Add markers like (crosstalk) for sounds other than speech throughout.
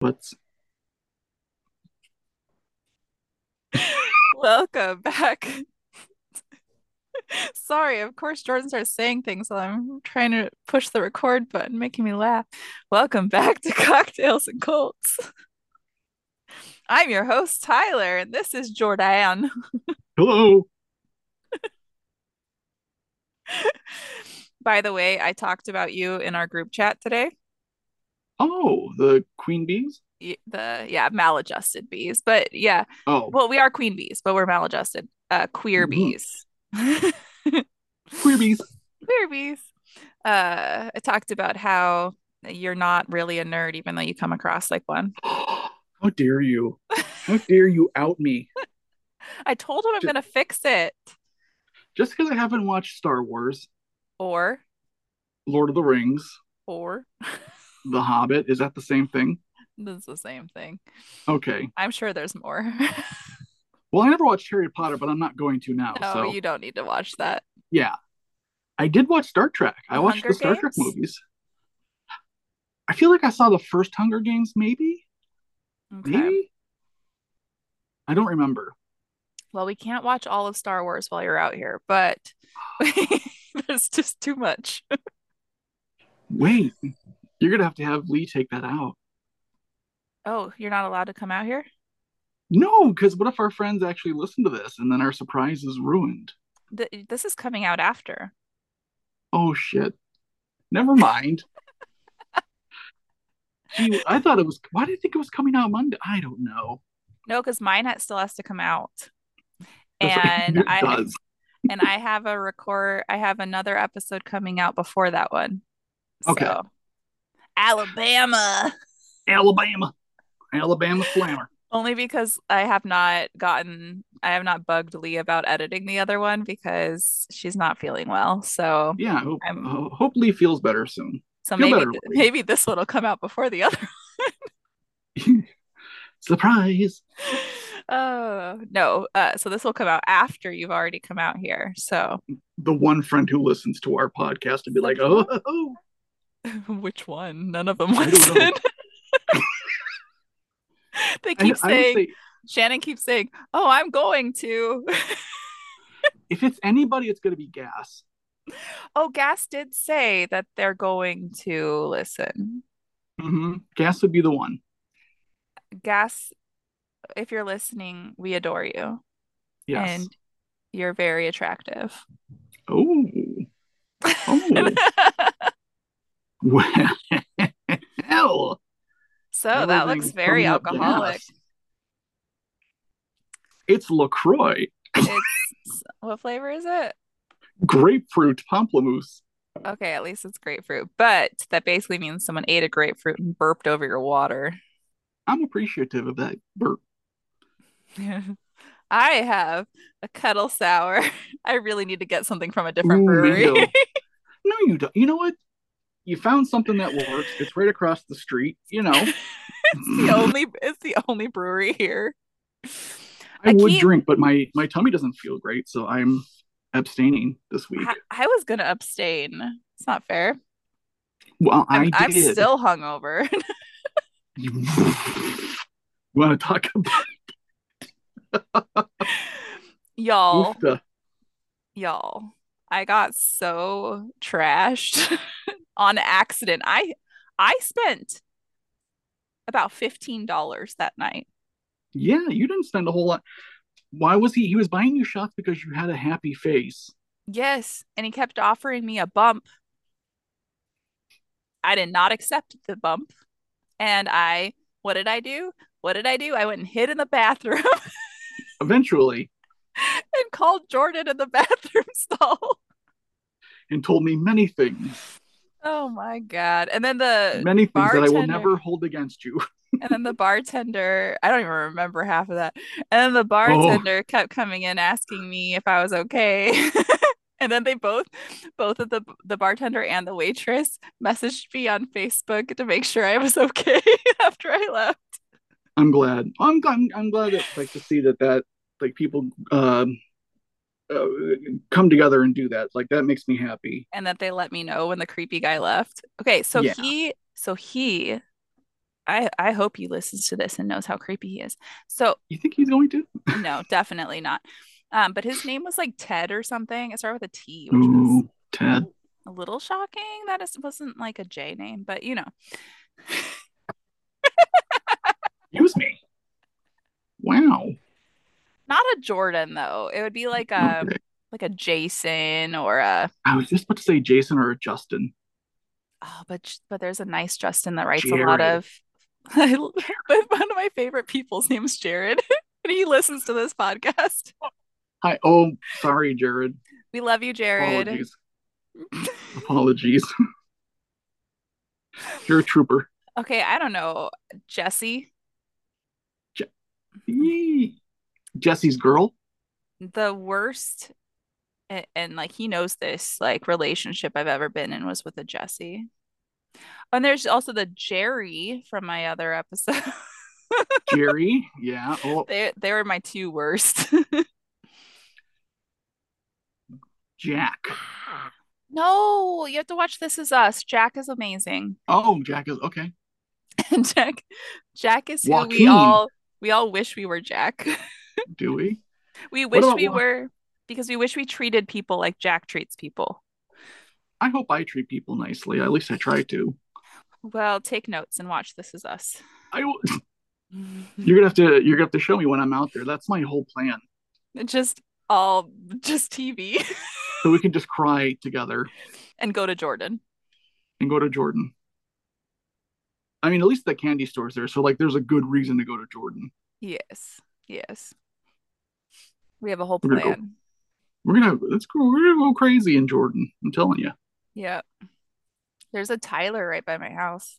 Let's. (laughs) Welcome back. (laughs) Sorry, of course, Jordan starts saying things while I'm trying to push the record button, making me laugh. Welcome back to (laughs) Cocktails and Cults. I'm your host, Tylar, and this is Jordan. Hello. By the way, I talked about you in our group chat today. Oh, the queen bees? The yeah, maladjusted bees. But yeah, Oh, well, we are queen bees, but we're maladjusted. Uh queer Mhm. bees. (laughs) queer bees. Queer bees. Uh, I talked about how you're not really a nerd, even though you come across like one. (gasps) How dare you? How dare you out me? (laughs) I told him I'm Ju- gonna fix it. Just because I haven't watched Star Wars, Or, Lord of the Rings, or (laughs) The Hobbit, is that the same thing? That's the same thing. Okay. I'm sure there's more. (laughs) Well, I never watched Harry Potter, but I'm not going to now. No, so, you don't need to watch that. yeah. I did watch Star Trek. I watched Hunger the Star Trek movies. I feel like I saw the first Hunger Games, maybe? Okay. Maybe? I don't remember. Well, we can't watch all of Star Wars while you're out here, but (sighs) (laughs) there's just too much. Wait, you're gonna have to have Lee take that out. Oh, you're not allowed to come out here? No, because what if our friends actually listen to this and then our surprise is ruined? Th- this is coming out after. Oh shit. Never mind. (laughs) Gee, I thought it was. Why did I think it was coming out Monday? I don't know. No, because mine still has to come out. And I does. and I have a record I have another episode coming out before that one. Okay. So Alabama. Alabama, Alabama slammer. Only because I have not gotten I have not bugged Lee about editing the other one because she's not feeling well. So Yeah, hope, I'm- uh, hope Lee feels better soon. so Feel maybe better, maybe this one will come out before the other. (laughs) One. Surprise. (laughs) Oh no. Uh so this will come out after you've already come out here. So The one friend who listens to our podcast would be like, oh, oh, oh. (laughs) which one? None of them listen. (laughs) They keep I saying say Shannon keeps saying, "Oh, I'm going to." (laughs) if it's anybody, it's going to be Gas. Oh, Gas did say that they're going to listen. hmm Gas would be the one. Gas, if you're listening, we adore you Yes. and you're very attractive. Oh. Oh. Well. (laughs) hell! so that looks very alcoholic. It's LaCroix, (laughs) It's what flavor is it? grapefruit pamplemousse. Okay, at least it's grapefruit, but that basically means someone ate a grapefruit and burped over your water. I'm appreciative of that burp. (laughs) I have a kettle sour. I really need to get something from a different Ooh, brewery. No, you don't. You know what? You found something that works. It's right across the street. You know, (laughs) It's the only it's the only brewery here. I, I would keep- drink, but my my tummy doesn't feel great, so I'm abstaining this week. I, I was gonna abstain. It's not fair. Well, I I'm, I'm still hungover. (laughs) You want to talk about (laughs) Y'all, Oofta? y'all. I got so trashed on accident. I I spent about $15 that night. Yeah, you didn't spend a whole lot. Why was he? He was buying you shots because you had a happy face. Yes, and he kept offering me a bump. I did not accept the bump. And I, what did I do? What did I do? I went and hid in the bathroom (laughs) Eventually, and called Jordan in the (laughs) bathroom stall. and told me many things, Oh my God. And then the many things that I will never hold against you. (laughs) and then the bartender, I don't even remember half of that. And then the bartender kept coming in asking me if I was okay. (laughs) And then they both, both of the the bartender and the waitress messaged me on Facebook to make sure I was (laughs) okay after I left. I'm glad. I'm glad. I'm glad that like to see that that like people um uh, come together and do that. Like that makes me happy. and that they let me know when the creepy guy left. Okay, so Yeah. he so he I I hope he listens to this and knows how creepy he is. So You think he's going to? (laughs) no, definitely not. Um, but his name was like Ted or something. It started with a T, which was Ted. a little shocking that it wasn't like a J name, but you know. Use me. Wow. Not a Jordan though. It would be like a Okay. like a Jason or a I was just about to say Jason or Justin. oh, but but there's a nice Justin that writes a lot Jared. of (laughs) but one of my favorite people's name is Jared. (laughs) And he listens to this podcast. Hi. Oh, sorry, Jared. We love you, Jared. Apologies. Apologies. You're a trooper. (laughs) Okay, I don't know. Jesse, Yee. Jesse's girl. the worst and, and like he knows this like relationship I've ever been in was with a Jesse. And there's also the Jerry from my other episode. (laughs) Jerry. Yeah. Oh, they they were my two worst. (laughs) Jack. no, you have to watch This Is Us. Jack is amazing. Oh, Jack is okay. And (laughs) Jack Jack is who we all we all wish we were Jack. (laughs) Do we? we wish we were because we wish we treated people like Jack treats people. I hope I treat people nicely. At least I try to. Well, take notes and watch This Is Us. I will. (laughs) You're gonna have to. You're gonna have to show me when I'm out there. That's my whole plan. just all just TV (laughs) So we can just cry together and go to Jordan. and go to Jordan. I mean, at least the candy store's there, so like, there's a good reason to go to Jordan. Yes. Yes. We have a whole We're gonna go- plan. We're gonna let's go. We're gonna go crazy in Jordan. I'm telling you. Yeah. There's a Tyler right by my house.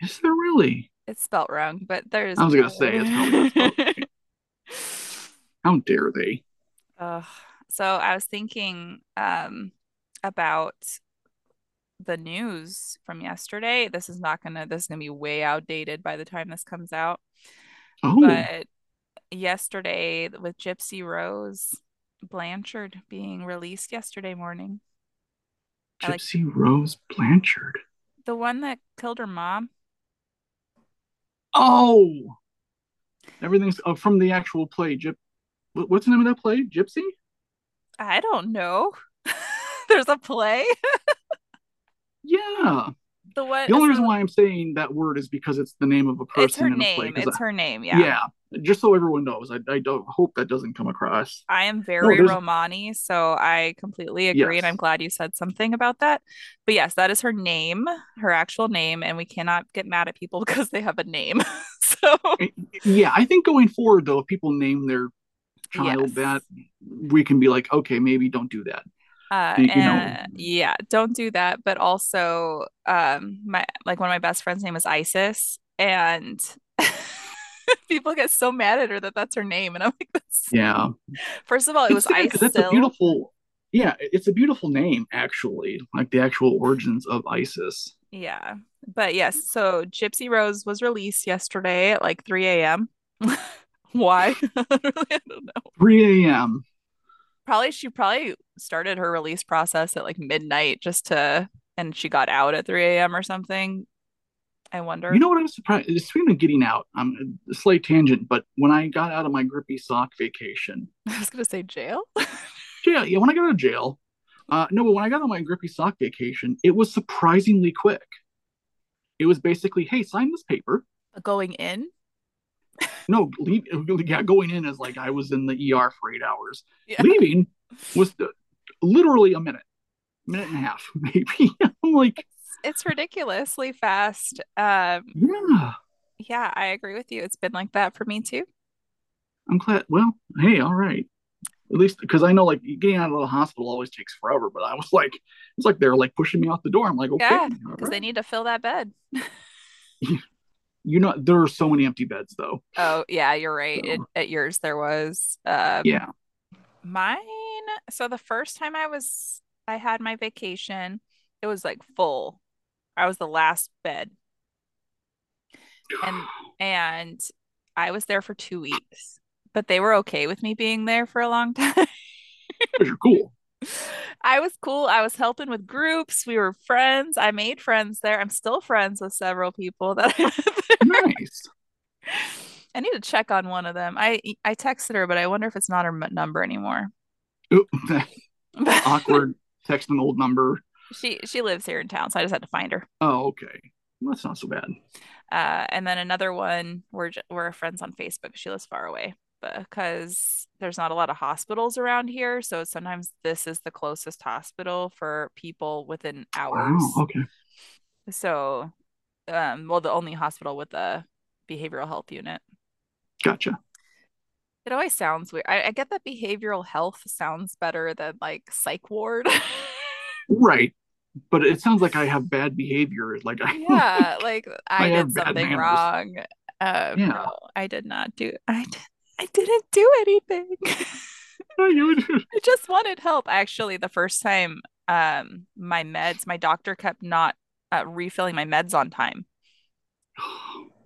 Is there really? It's spelt wrong, but there's I was gonna say, it's probably (laughs) How dare they? Ugh. so I was thinking um about the news from yesterday. This is not gonna this is gonna be way outdated by the time this comes out. Oh, But yesterday with Gypsy Rose Blanchard being released yesterday morning. I like- Gypsy Rose Blanchard. The one that killed her mom. Oh, everything's uh, from the actual play. Gyp. What's the name of that play? Gypsy. I don't know. (laughs) There's a play. (laughs) Yeah. The one The only so reason why I'm saying that word is because it's the name of a person it's her in a play. name. 'cause It's I- her name. Yeah. yeah. Just so everyone knows, I, I don't hope that doesn't come across. I am very there's- Romani, so I completely agree, and I'm glad you said something about that. But yes, that is her name, her actual name, and we cannot get mad at people (laughs) because they have a name. (laughs) so Yeah, I think going forward though, if people name their child Yes. that, we can be like, okay, maybe don't do that. Uh You- you know. and yeah, don't do that. But also, um, my like one of my best friends' name is Isis, and (laughs) people get so mad at her that that's her name, and I'm like, (laughs) that's... Yeah, first of all, it was It's that's a beautiful. Yeah, it's a beautiful name actually, like the actual origins of ISIS. Yeah. But yes, so Gypsy Rose was released yesterday at like 3 a.m. (laughs) Why? I don't know. 3 a.m. Probably she probably started her release process at like midnight just to, and she got out at 3 a.m. or something. I wonder. You know what I was surprised? Speaking of getting out, I'm a slight tangent, but when I got out of my grippy sock vacation, (laughs) I was gonna say jail. (laughs) yeah, yeah, when I got out of jail, uh, no, but when I got on my grippy sock vacation, it was surprisingly quick. It was basically, hey, sign this paper. Going in. No, leave. Yeah, going in is like I was in the ER for eight hours. Yeah. Leaving was the, literally a minute, minute and a half, (laughs) maybe. I'm like, It's ridiculously fast. Um, yeah, yeah, I agree with you. It's been like that for me too. I'm glad. Well, hey, all right. At least because I know like getting out of the hospital always takes forever, but I was like, it's like they're like pushing me out the door. I'm like, okay, Yeah, all Because they need to fill that bed. (laughs) you know, there are so many empty beds though. Oh, yeah, you're right. It, at yours there was. Um, Yeah, Mine, so the first time I was, I had my vacation, it was like full. I was the last bed, and and I was there for two weeks, but they were okay with me being there for a long (laughs) time. because you're cool. I was cool. I was helping with groups. We were friends. I made friends there. I'm still friends with several people that I Nice. (laughs) I need to check on one of them. I I texted her, but I wonder if it's not her number anymore. (laughs) Awkward. Text an old number. she she lives here in town, so I just had to find her. Oh, okay. Well, that's not so bad. Uh, and then another one, we're we're friends on Facebook. She lives far away because there's not a lot of hospitals around here, so sometimes this is the closest hospital for people within hours. Wow. Okay. So, um, well, the only hospital with a behavioral health unit. Gotcha. It always sounds weird. I, I get that behavioral health sounds better than like psych ward. (laughs) Right. But it sounds like I have bad behavior. Like I, Yeah, (laughs) like I I did something manners. wrong. Um, Yeah. no, I did not do. I d- I didn't do anything. (laughs) you would- I just wanted help. Actually, the first time, um, my meds, my doctor kept not uh, refilling my meds on time,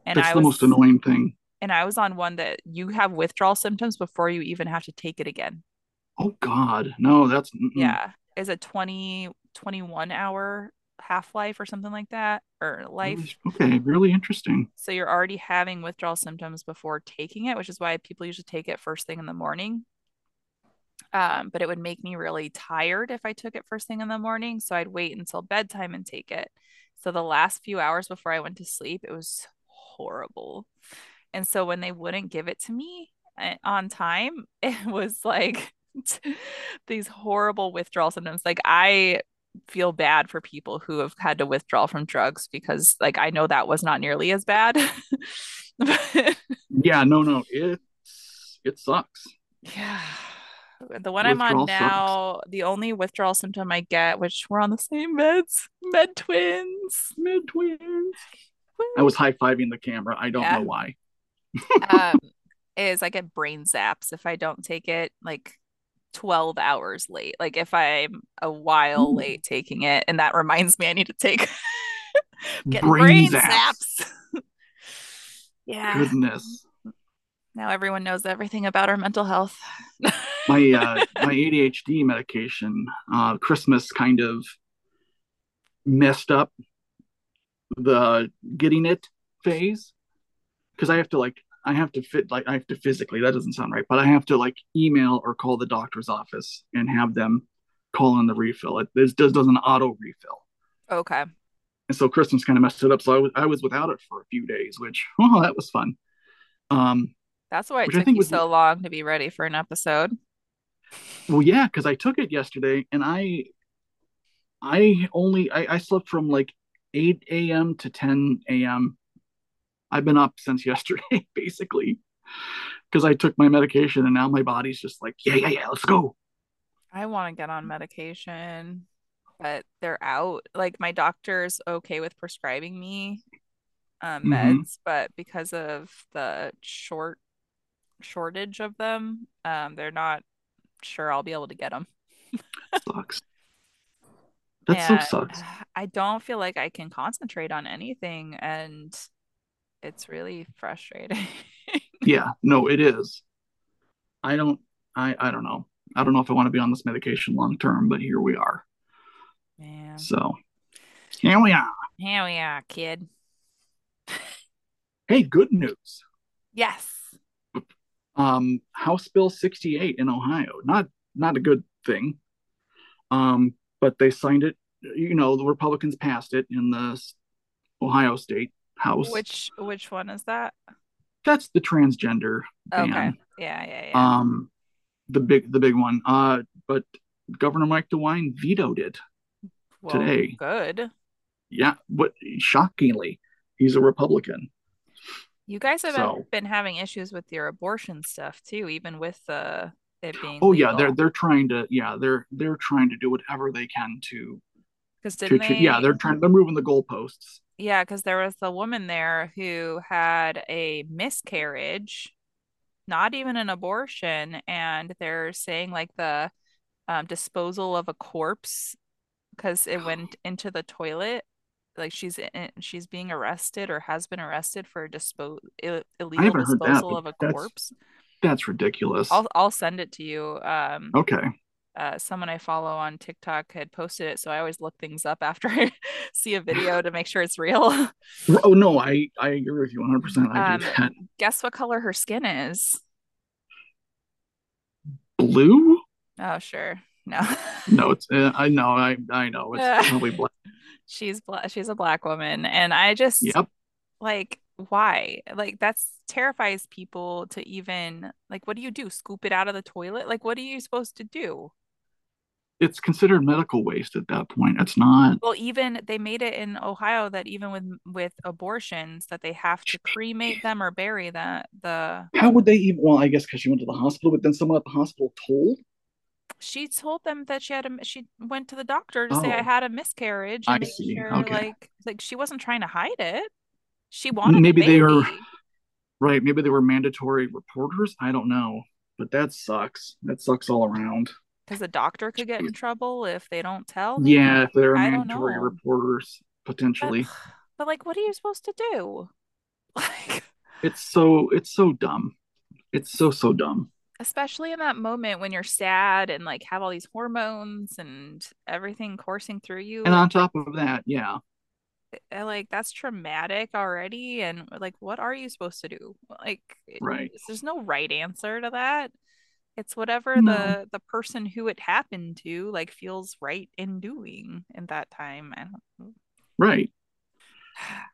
and That's I the was most annoying thing. and I was on one that you have withdrawal symptoms before you even have to take it again. Oh God, no, that's mm-mm. Yeah, is a 20 21 hour half life or something like that or life. Okay, really interesting. So you're already having withdrawal symptoms before taking it, which is why people usually take it first thing in the morning. Um, but it would make me really tired if I took it first thing in the morning. So I'd wait until bedtime and take it. So the last few hours before I went to sleep, it was horrible. And so when they wouldn't give it to me uh, on time, (laughs) it was like (laughs) these horrible withdrawal symptoms. Like I feel bad for people who have had to withdraw from drugs because like I know that was not nearly as bad. (laughs) But Yeah, no, no, it's it sucks. yeah. The one I'm Withdrawal on sucks. now, the only withdrawal symptom I get, which we're on the same meds, med twins. Med twins. I was high fiving the camera. I don't Yeah. know why. (laughs) um, is I get brain zaps if I don't take it like 12 hours late. Like if I'm a while Ooh. late taking it, and that reminds me I need to take (laughs) getting Brain brain, zaps. zaps. (laughs) yeah. Goodness. Now everyone knows everything about our mental health. (laughs) My uh my ADHD medication, uh Christmas kind of messed up the getting it phase because I have to like I have to fit like I have to physically that doesn't sound right, but I have to like email or call the doctor's office and have them call in the refill. It this does does an auto refill. okay. And so Christmas kind of messed it up. So I was I was without it for a few days, which (laughs) oh that was fun. Um That's why it took you was- so long to be ready for an episode. well yeah, because I took it yesterday and I I only I, I slept from like 8 a.m. to 10 a.m. I've been up since (laughs) yesterday, basically. Because I took my medication and now my body's just like, yeah, yeah, yeah, let's go. I want to get on medication, but they're out. Like my doctor's okay with prescribing me um, Mhm. meds, but because of the short shortage of them, um, they're not sure I'll be able to get them. (laughs) Sucks. That so sucks. I don't feel like I can concentrate on anything, and it's really frustrating. (laughs) Yeah, no, it is. I don't I I don't know. I don't know if I want to be on this medication long term, but here we are. Man, So here we are. Here we are, kid. Hey, good news. Yes. um, House Bill 68 in Ohio. Not not a good thing. Um, but they signed it. You know, the Republicans passed it in the Ohio State House. Which which one is that? That's the transgender Okay. ban. Yeah, yeah, yeah. Um, the big the big one. Uh, but Governor Mike DeWine vetoed it. Well, today. good. Yeah, but shockingly, he's a Republican. You guys have So- been having issues with your abortion stuff too, even with uh, it being Oh yeah, they're they're trying to yeah they're they're trying to do whatever they can to Because yeah they're trying they're moving the goalposts. Yeah, because there was the woman there who had a miscarriage, not even an abortion, and they're saying like the um, disposal of a corpse because it went (gasps) into the toilet. Like she's in, she's being arrested or has been arrested for dispo Ill illegal haven't that, disposal of a that's- corpse. That's ridiculous. I'll I'll send it to you. Um, Okay. Uh, someone I follow on TikTok had posted it, so I always look things up after (laughs) I see a video to make sure it's real. (laughs) oh no, I I agree with you 100. percent I um, do that. Guess what color her skin is? Blue? Oh sure, no. no, (laughs) it's uh, I know I I know it's probably black. She's black. She's a black woman, and I just yep. like why like that's terrifies people to even like what do you do scoop it out of the toilet like what are you supposed to do it's considered medical waste at that point it's not well even they made it in ohio that even with with abortions that they have to cremate them or bury that the how would they even well i guess because she went to the hospital but then someone at the hospital told she told them that she had a she went to the doctor to oh, say i oh. had a miscarriage and I see. Sure, okay. like like she wasn't trying to hide it she wanted maybe they were right. Maybe they were mandatory reporters. I don't know, but that sucks. That sucks all around. Because a doctor could get in trouble if they don't tell. Yeah, if they're I mandatory reporters potentially. But, (sighs) but like, what are you supposed to do? (laughs) Like, it's so it's so dumb. It's so so dumb especially in that moment when you're sad and like have all these hormones and everything coursing through you. And on top of that, yeah, Eh, like that's traumatic already and like what are you supposed to do like right there's no right answer to that it's whatever no. the the person who it happened to like feels right in doing in that time and right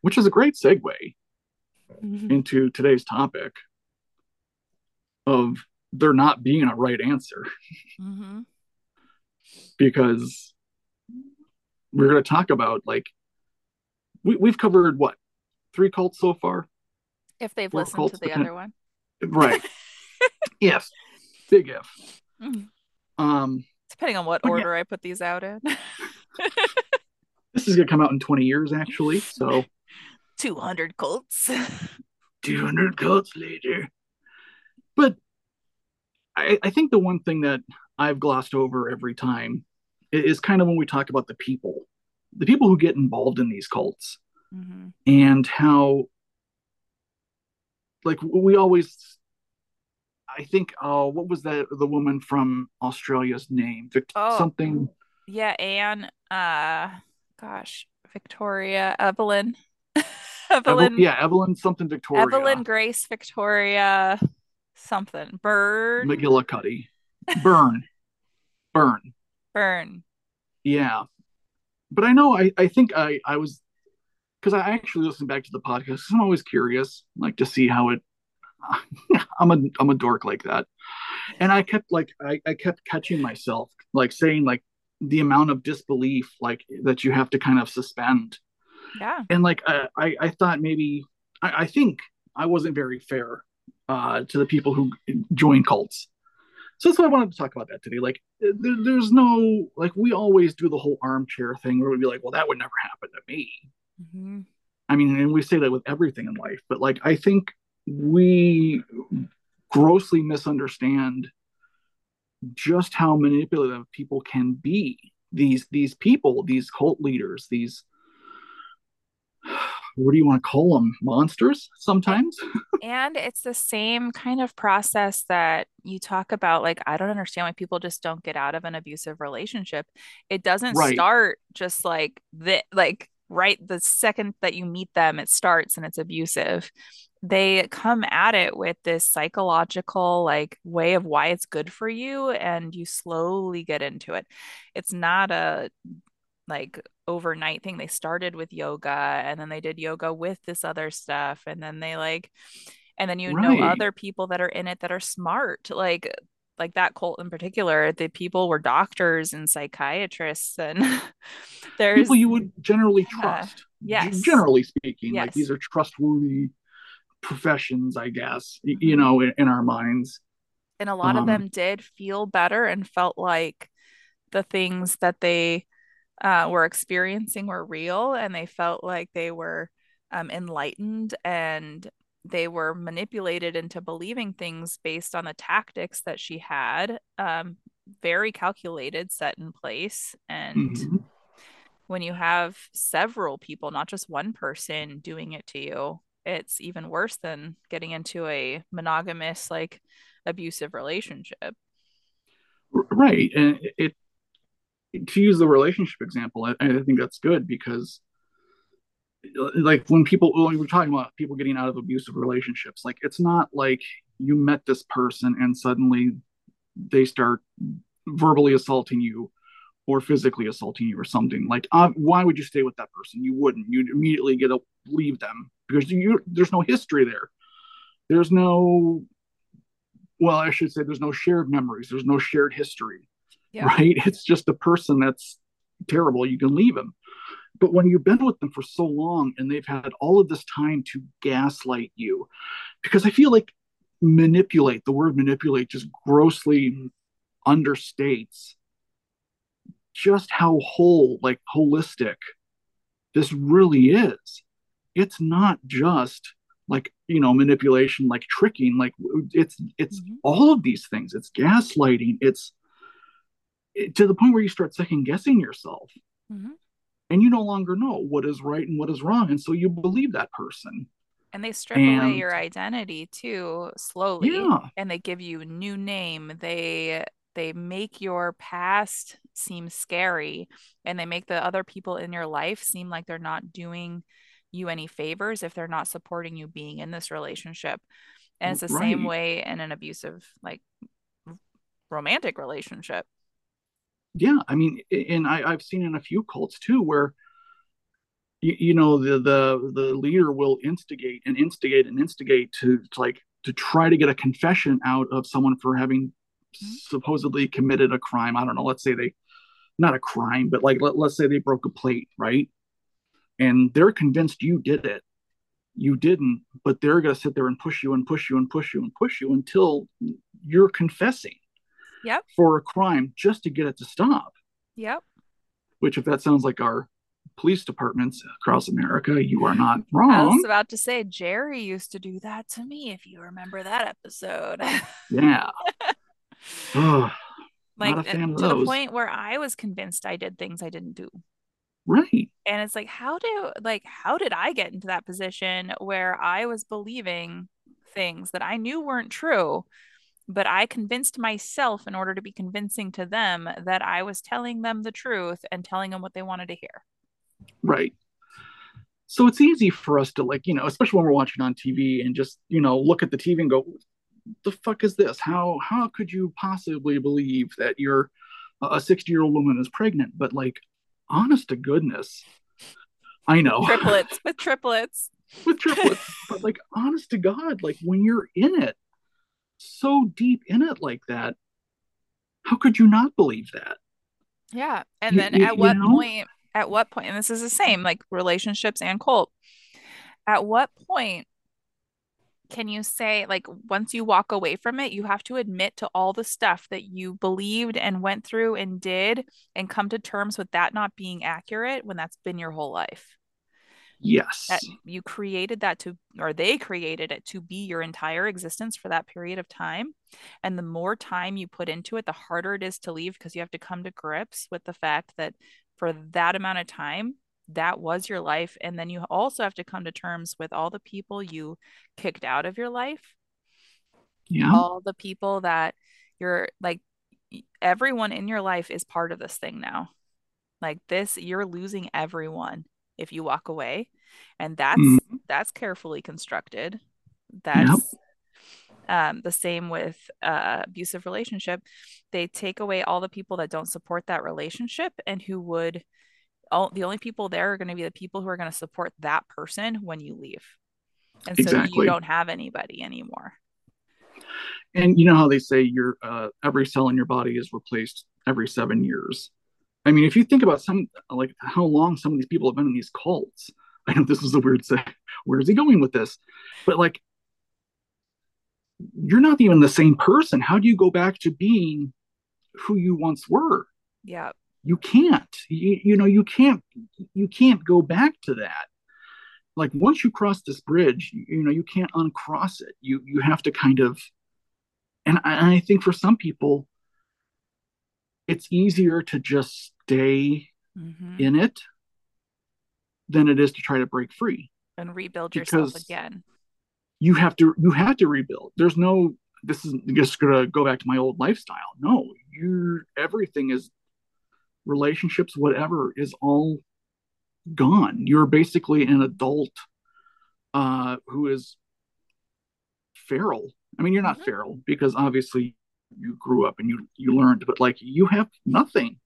which is a great segue mm-hmm. into today's topic of there not being a right answer mm-hmm. because we're going to talk about like we, we've covered what three cults so far if they've Four listened to the other one right (laughs) yes big if mm. um depending on what order yeah. i put these out in (laughs) this is going to come out in 20 years actually so (laughs) 200 cults (laughs) 200 cults later but I, I think the one thing that i've glossed over every time is kind of when we talk about the people the people who get involved in these cults mm-hmm. and how like we always i think oh what was that the woman from australia's name? Vic- oh, something? Yeah anne uh gosh victoria evelyn. (laughs) Evelyn. yeah evelyn something victoria. Evelyn grace victoria something. Bird mcgillicuddy. Burn burn burn yeah. But I know I, I think I, I was because I actually listened back to the podcast. I'm always curious, like to see how it. (laughs) I'm a I'm a dork like that, and I kept like I, I kept catching myself like saying like the amount of disbelief like that you have to kind of suspend. Yeah. And like I I, I thought maybe I, I think I wasn't very fair uh, to the people who join cults so that's why I wanted to talk about that today. Like, there, there's no like we always do the whole armchair thing where we'd be like, well, that would never happen to me. Mm-hmm. I mean, and we say that with everything in life, but like I think we grossly misunderstand just how manipulative people can be. These these people, these cult leaders, these (sighs) what do you want to call them monsters sometimes (laughs) and it's the same kind of process that you talk about like i don't understand why people just don't get out of an abusive relationship it doesn't right. start just like the like right the second that you meet them it starts and it's abusive they come at it with this psychological like way of why it's good for you and you slowly get into it it's not a like overnight thing. They started with yoga and then they did yoga with this other stuff. And then they like, and then you right. know other people that are in it that are smart. Like, like that cult in particular, the people were doctors and psychiatrists and (laughs) there's people you would generally trust. yes. Generally speaking, yes. like these are trustworthy professions, I guess, you mm-hmm. know, in, in our minds. And a lot um, of them did feel better and felt like the things that they uh, were experiencing were real and they felt like they were um, enlightened and they were manipulated into believing things based on the tactics that she had um, very calculated set in place and mm-hmm. when you have several people not just one person doing it to you it's even worse than getting into a monogamous like abusive relationship. Right and it, it to use the relationship example I, I, think that's good because like when people when we're talking about people getting out of abusive relationships like it's not like you met this person and suddenly they start verbally assaulting you or physically assaulting you or something. Like uh, why would you stay with that person? You wouldn't. You'd immediately get to leave them because you there's no history there. There's no well i should say there's no shared memories. There's no shared history yeah. right? It's just a person that's terrible. You can leave them but when you've been with them for so long and they've had all of this time to gaslight you because i feel like manipulate the word manipulate just grossly understates just how whole like holistic this really is it's not just like you know manipulation like tricking like it's it's mm-hmm. all of these things. It's gaslighting. It's it, to the point where you start second guessing yourself. Mm-hmm. and you no longer know what is right and what is wrong. And so you believe that person. And they strip and, away your identity too slowly. Yeah. and they give you a new name. They they make your past seem scary. And they make the other people in your life seem like they're not doing you any favors if they're not supporting you being in this relationship and it's the right. same way in an abusive like romantic relationship yeah i mean and I, i've seen in a few cults too where you, you know the the the leader will instigate and instigate and instigate to, to like to try to get a confession out of someone for having mm-hmm. supposedly committed a crime i don't know let's say they not a crime but like let, let's say they broke a plate right and they're convinced you did it you didn't but they're going to sit there and push you and push you and push you and push you until you're confessing yep. for a crime just to get it to stop yep which if that sounds like our police departments across America, you are not wrong. I was about to say Jerry used to do that to me if you remember that episode. yeah. (laughs) like uh, to the point where I was convinced I did things I didn't do. Right. And it's like how do like how did I get into that position where I was believing things that I knew weren't true but I convinced myself in order to be convincing to them that I was telling them the truth and telling them what they wanted to hear. Right. So it's easy for us to like, you know, especially when we're watching on TV and just, you know, look at the TV and go, the fuck is this? How how could you possibly believe that you're a 60 year old woman is pregnant? But like, honest to goodness, I know triplets (laughs) with triplets with triplets, but like, honest to God, like when you're in it, so deep in it like that, how could you not believe that? Yeah, and you, then you, at what know? point at what point and this is the same like relationships and cult at what point can you say like once you walk away from it you have to admit to all the stuff that you believed and went through and did and come to terms with that not being accurate when that's been your whole life? Yes that you created that to or they created it to be your entire existence for that period of time. And the more time you put into it the harder it is to leave because you have to come to grips with the fact that for that amount of time that was your life and then you also have to come to terms with all the people you kicked out of your life. Yeah. All the people that you're like everyone in your life is part of this thing now. Like this you're losing everyone if you walk away and that's mm-hmm. that's carefully constructed. That's yep um, the same with uh, abusive relationship. They take away all the people that don't support that relationship and who would all the only people there are going to be the people who are going to support that person when you leave and exactly. so you don't have anybody anymore and you know how they say your uh, every cell in your body is replaced every seven years i mean if you think about some like how long some of these people have been in these cults (laughs) i know this is a weird say where is he going with this but like you're not even the same person. How do you go back to being who you once were? Yeah. You can't. You, you know, you can't you can't go back to that. Like once you cross this bridge, you, you know, you can't uncross it. You you have to kind of and I, and I think for some people it's easier to just stay mm-hmm. in it than it is to try to break free and rebuild yourself again you have to you have to rebuild there's no this is just gonna go back to my old lifestyle no you're everything is relationships, whatever, is all gone. You're basically an adult uh, who is feral. I mean, you're not mm-hmm. feral because obviously you grew up and you you learned, but like you have nothing.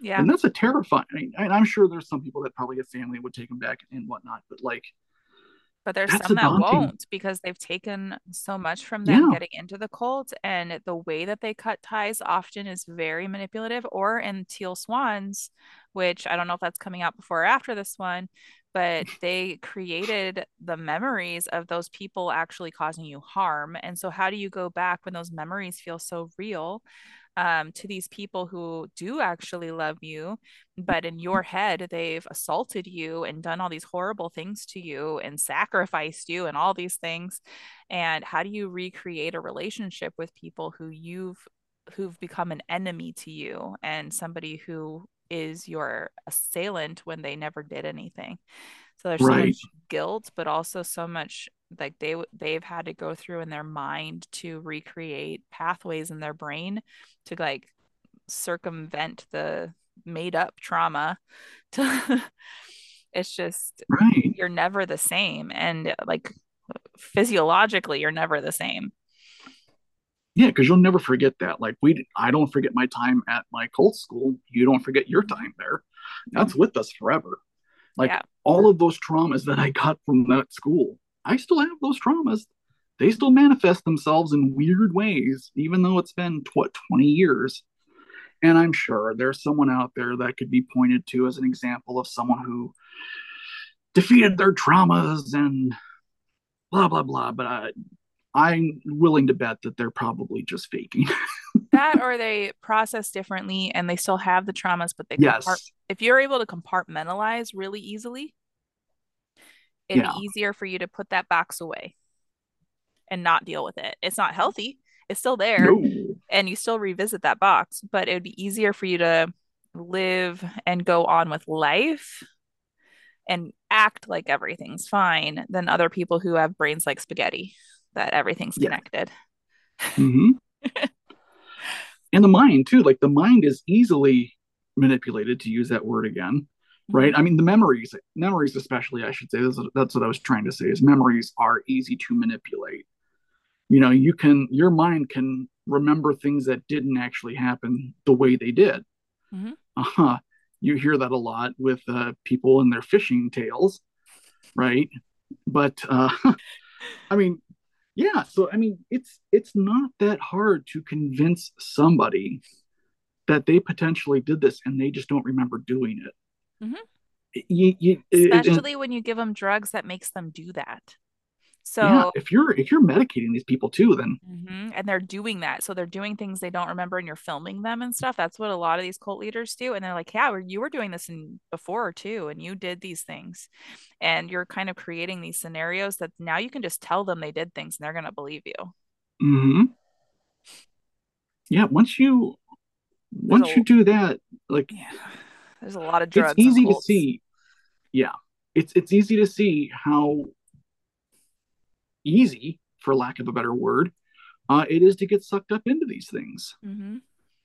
Yeah, and that's a terrifying. I I'm sure there's some people that probably a family would take them back and whatnot, but like but there's That's some that won't because they've taken so much from them yeah. getting into the cult and the way that they cut ties often is very manipulative or in teal swans which i don't know if that's coming out before or after this one but (laughs) they created the memories of those people actually causing you harm and so how do you go back when those memories feel so real um, to these people who do actually love you, but in your head, they've assaulted you and done all these horrible things to you and sacrificed you and all these things. And how do you recreate a relationship with people who you've who've become an enemy to you and somebody who is your assailant when they never did anything? So there's right. so much guilt, but also so much like they they've had to go through in their mind to recreate pathways in their brain to like circumvent the made up trauma. To (laughs) it's just right. you're never the same and like physiologically you're never the same. Yeah because you'll never forget that. Like we i don't forget my time at my cult school. You don't forget your mm-hmm. time there. Mm-hmm. That's with us forever. Like yeah. all of those traumas that i got from that school I still have those traumas. They still manifest themselves in weird ways, even though it's been what 20 years. And I'm sure there's someone out there that could be pointed to as an example of someone who defeated their traumas and blah blah blah. But I, I'm willing to bet that they're probably just faking. (laughs) that or they process differently and they still have the traumas, but they yes. Compart- if you're able to compartmentalize really easily, it'd yeah. be easier for you to put that box away and not deal with it. It's not healthy. It's still there no. and you still revisit that box, but it would be easier for you to live and go on with life and act like everything's fine than other people who have brains like spaghetti that everything's yeah. connected. Mm-hmm. (laughs) and the mind too, like the mind is easily manipulated to use that word again right? I mean the memories memories especially i should say that's what i was trying to say is memories are easy to manipulate. You know you can your mind can remember things that didn't actually happen the way they did. Mm-hmm. uh-huh. You hear that a lot with uh, people and their fishing tales right? But uh (laughs) i mean yeah so i mean it's it's not that hard to convince somebody that they potentially did this and they just don't remember doing it Mm-hmm. You, you, Especially when you give them drugs that makes them do that. So yeah, if you're if you're medicating these people too, then mm-hmm. and they're doing that, so they're doing things they don't remember, and you're filming them and stuff. That's what a lot of these cult leaders do, and they're like, "Yeah, you were doing this in before too, and you did these things," and you're kind of creating these scenarios that now you can just tell them they did things, and they're gonna believe you. Hmm. Yeah. Once you once you do that, like. Yeah there's a lot of drugs. It's easy to see. Yeah, it's it's easy to see how easy, for lack of a better word, uh, it is to get sucked up into these things. Mm-hmm.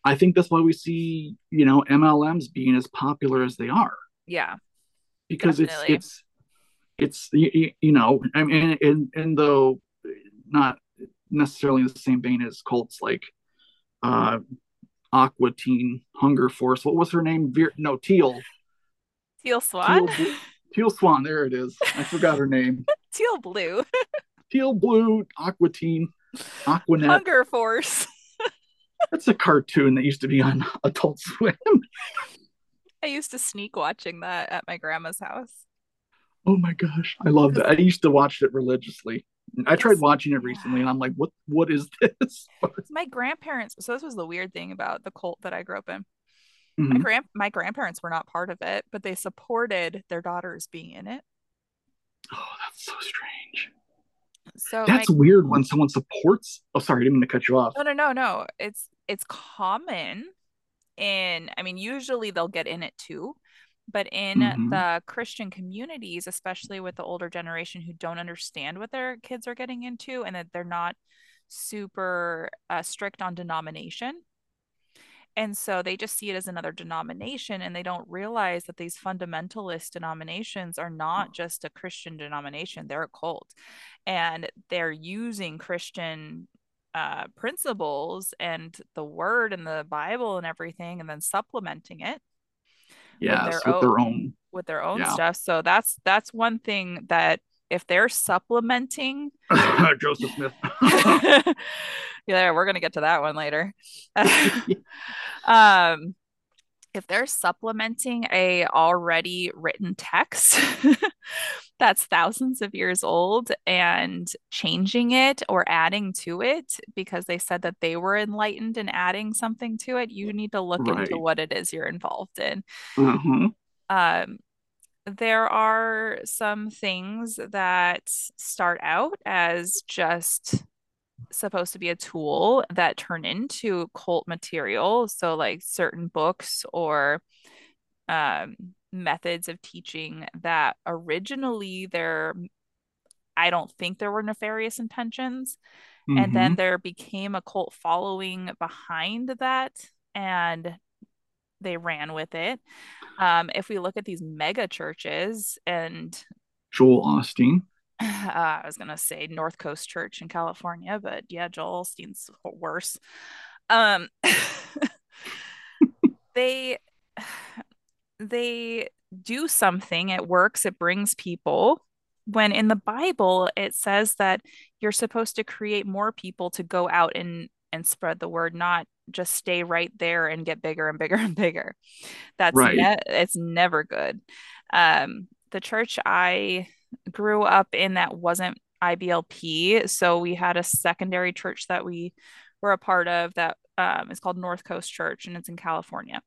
I think that's why we see you know MLMs being as popular as they are. Yeah, because definitely. it's it's it's you, you know I mean and and though not necessarily in the same vein as cults like uh Aqua Teen Hunger Force. What was her name? Veer, no, Teal. Teal Swan. Teal, (laughs) Teal Swan. There it is. I forgot her name. (laughs) Teal Blue. (laughs) Teal Blue. Aqua Teen. Aquanet. Hunger Force. That's a cartoon that used to be on Adult Swim. I used to sneak watching that at my grandma's house. Oh my gosh, I love that. I used to watch it religiously. I tried watching it recently and I'm like, what what is (laughs) this? my grandparents so this was the weird thing about the cult that I grew up in. Mm-hmm. My grand my grandparents were not part of it, but they supported their daughters being in it. Oh, that's so strange. So that's my, weird when someone supports oh sorry, I didn't mean to cut you off. No, no, no, no. It's it's common and I mean usually they'll get in it too but in mm-hmm. the Christian communities, especially with the older generation who don't understand what their kids are getting into and that they're not super uh, strict on denomination, And so they just see it as another denomination and they don't realize that these fundamentalist denominations are not just a Christian denomination, they're a cult. And they're using Christian uh, principles and the word and the Bible and everything and then supplementing it yes, with their, with own, their own with their own yeah. stuff. So that's that's one thing that if they're supplementing (laughs) Joseph Smith. (laughs) (laughs) yeah, we're gonna get to that one later. um if they're supplementing a already written text (laughs) that's thousands of years old and changing it or adding to it because they said that they were enlightened and adding something to it you need to look right. into what it is you're involved in mm-hmm. um, there are some things that start out as just supposed to be a tool that turn into cult material. So, like certain books or um, methods of teaching that originally there, I don't think there were nefarious intentions. Mm-hmm. And then mm-hmm. there became a cult following behind that. And they ran with it. Um, if we look at these mega churches and Joel Osteen, uh, I was gonna say North Coast Church in California, but yeah, Joel Osteen's worse. Um, (laughs) they (sighs) they do something. It works. It brings people. When in the Bible it says that you're supposed to create more people to go out and and spread the word, not just stay right there and get bigger and bigger (laughs) and bigger. That's right. Ne- it's never good. Um, the church I grew up in that wasn't IBLP, so we had a secondary church that we were a part of that um, is called North Coast Church, and it's in California.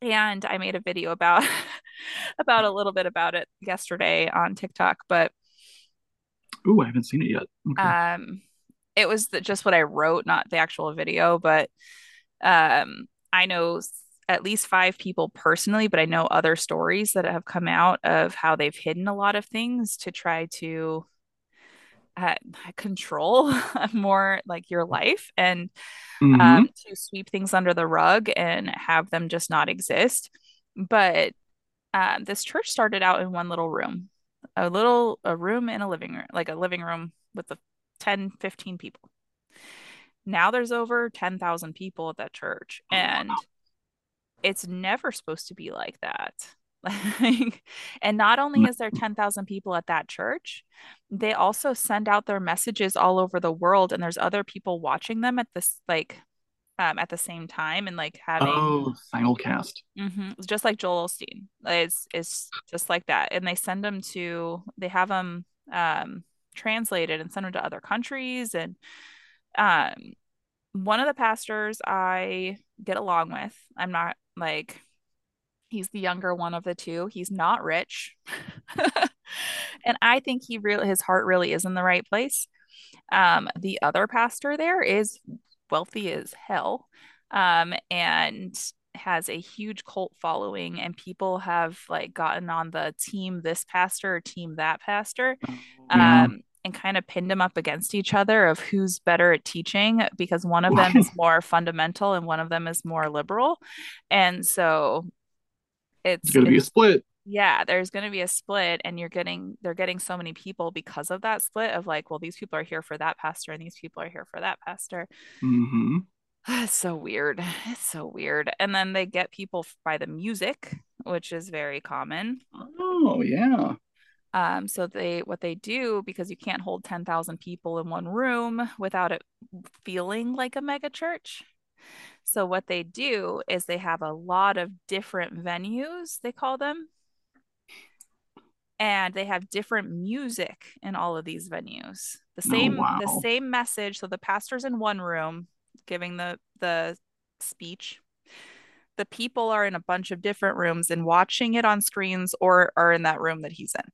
And I made a video about (laughs) about a little bit about it yesterday on TikTok, but oh, I haven't seen it yet. Okay. Um, it was the, just what I wrote, not the actual video, but um, I know at least five people personally, but I know other stories that have come out of how they've hidden a lot of things to try to uh, (laughs) control (laughs) more like your life and mm-hmm. um, to sweep things under the rug and have them just not exist. But um, this church started out in one little room, a little a room in a living room, like a living room with the 10, 15 people. Now there's over 10,000 people at that church. And it's never supposed to be like that. (laughs) Like, and not only is there 10,000 people at that church, they also send out their messages all over the world and there's other people watching them at this like um, at the same time and like having oh simulcast mm-hmm, It's just like Joel Osteen it's it's just like that and they send them to they have them um translated and send them to other countries. And um, one of the pastors I get along with, I'm not like, he's the younger one of the two. He's not rich. (laughs) and I think he really, his heart really is in the right place. Um, the other pastor there is wealthy as hell. Um, and has a huge cult following and people have like gotten on the team this pastor or team that pastor um and kind of pinned them up against each other of who's better at teaching because one of them is more fundamental and one of them is more liberal and so it's, it's going to be a split yeah there's going to be a split and you're getting they're getting so many people because of that split of like well these people are here for that pastor and these people are here for that pastor mm-hmm. (sighs) It's so weird. It's so weird. And then they get people by the music, which is very common. Oh, yeah. Um, so they what they do because you can't hold 10,000 people in one room without it feeling like a mega church. So what they do is they have a lot of different venues, they call them. And they have different music in all of these venues. The oh, same oh, wow. the same message. So the pastor's in one room, giving the the speech the people are in a bunch of different rooms and watching it on screens or are in that room that he's in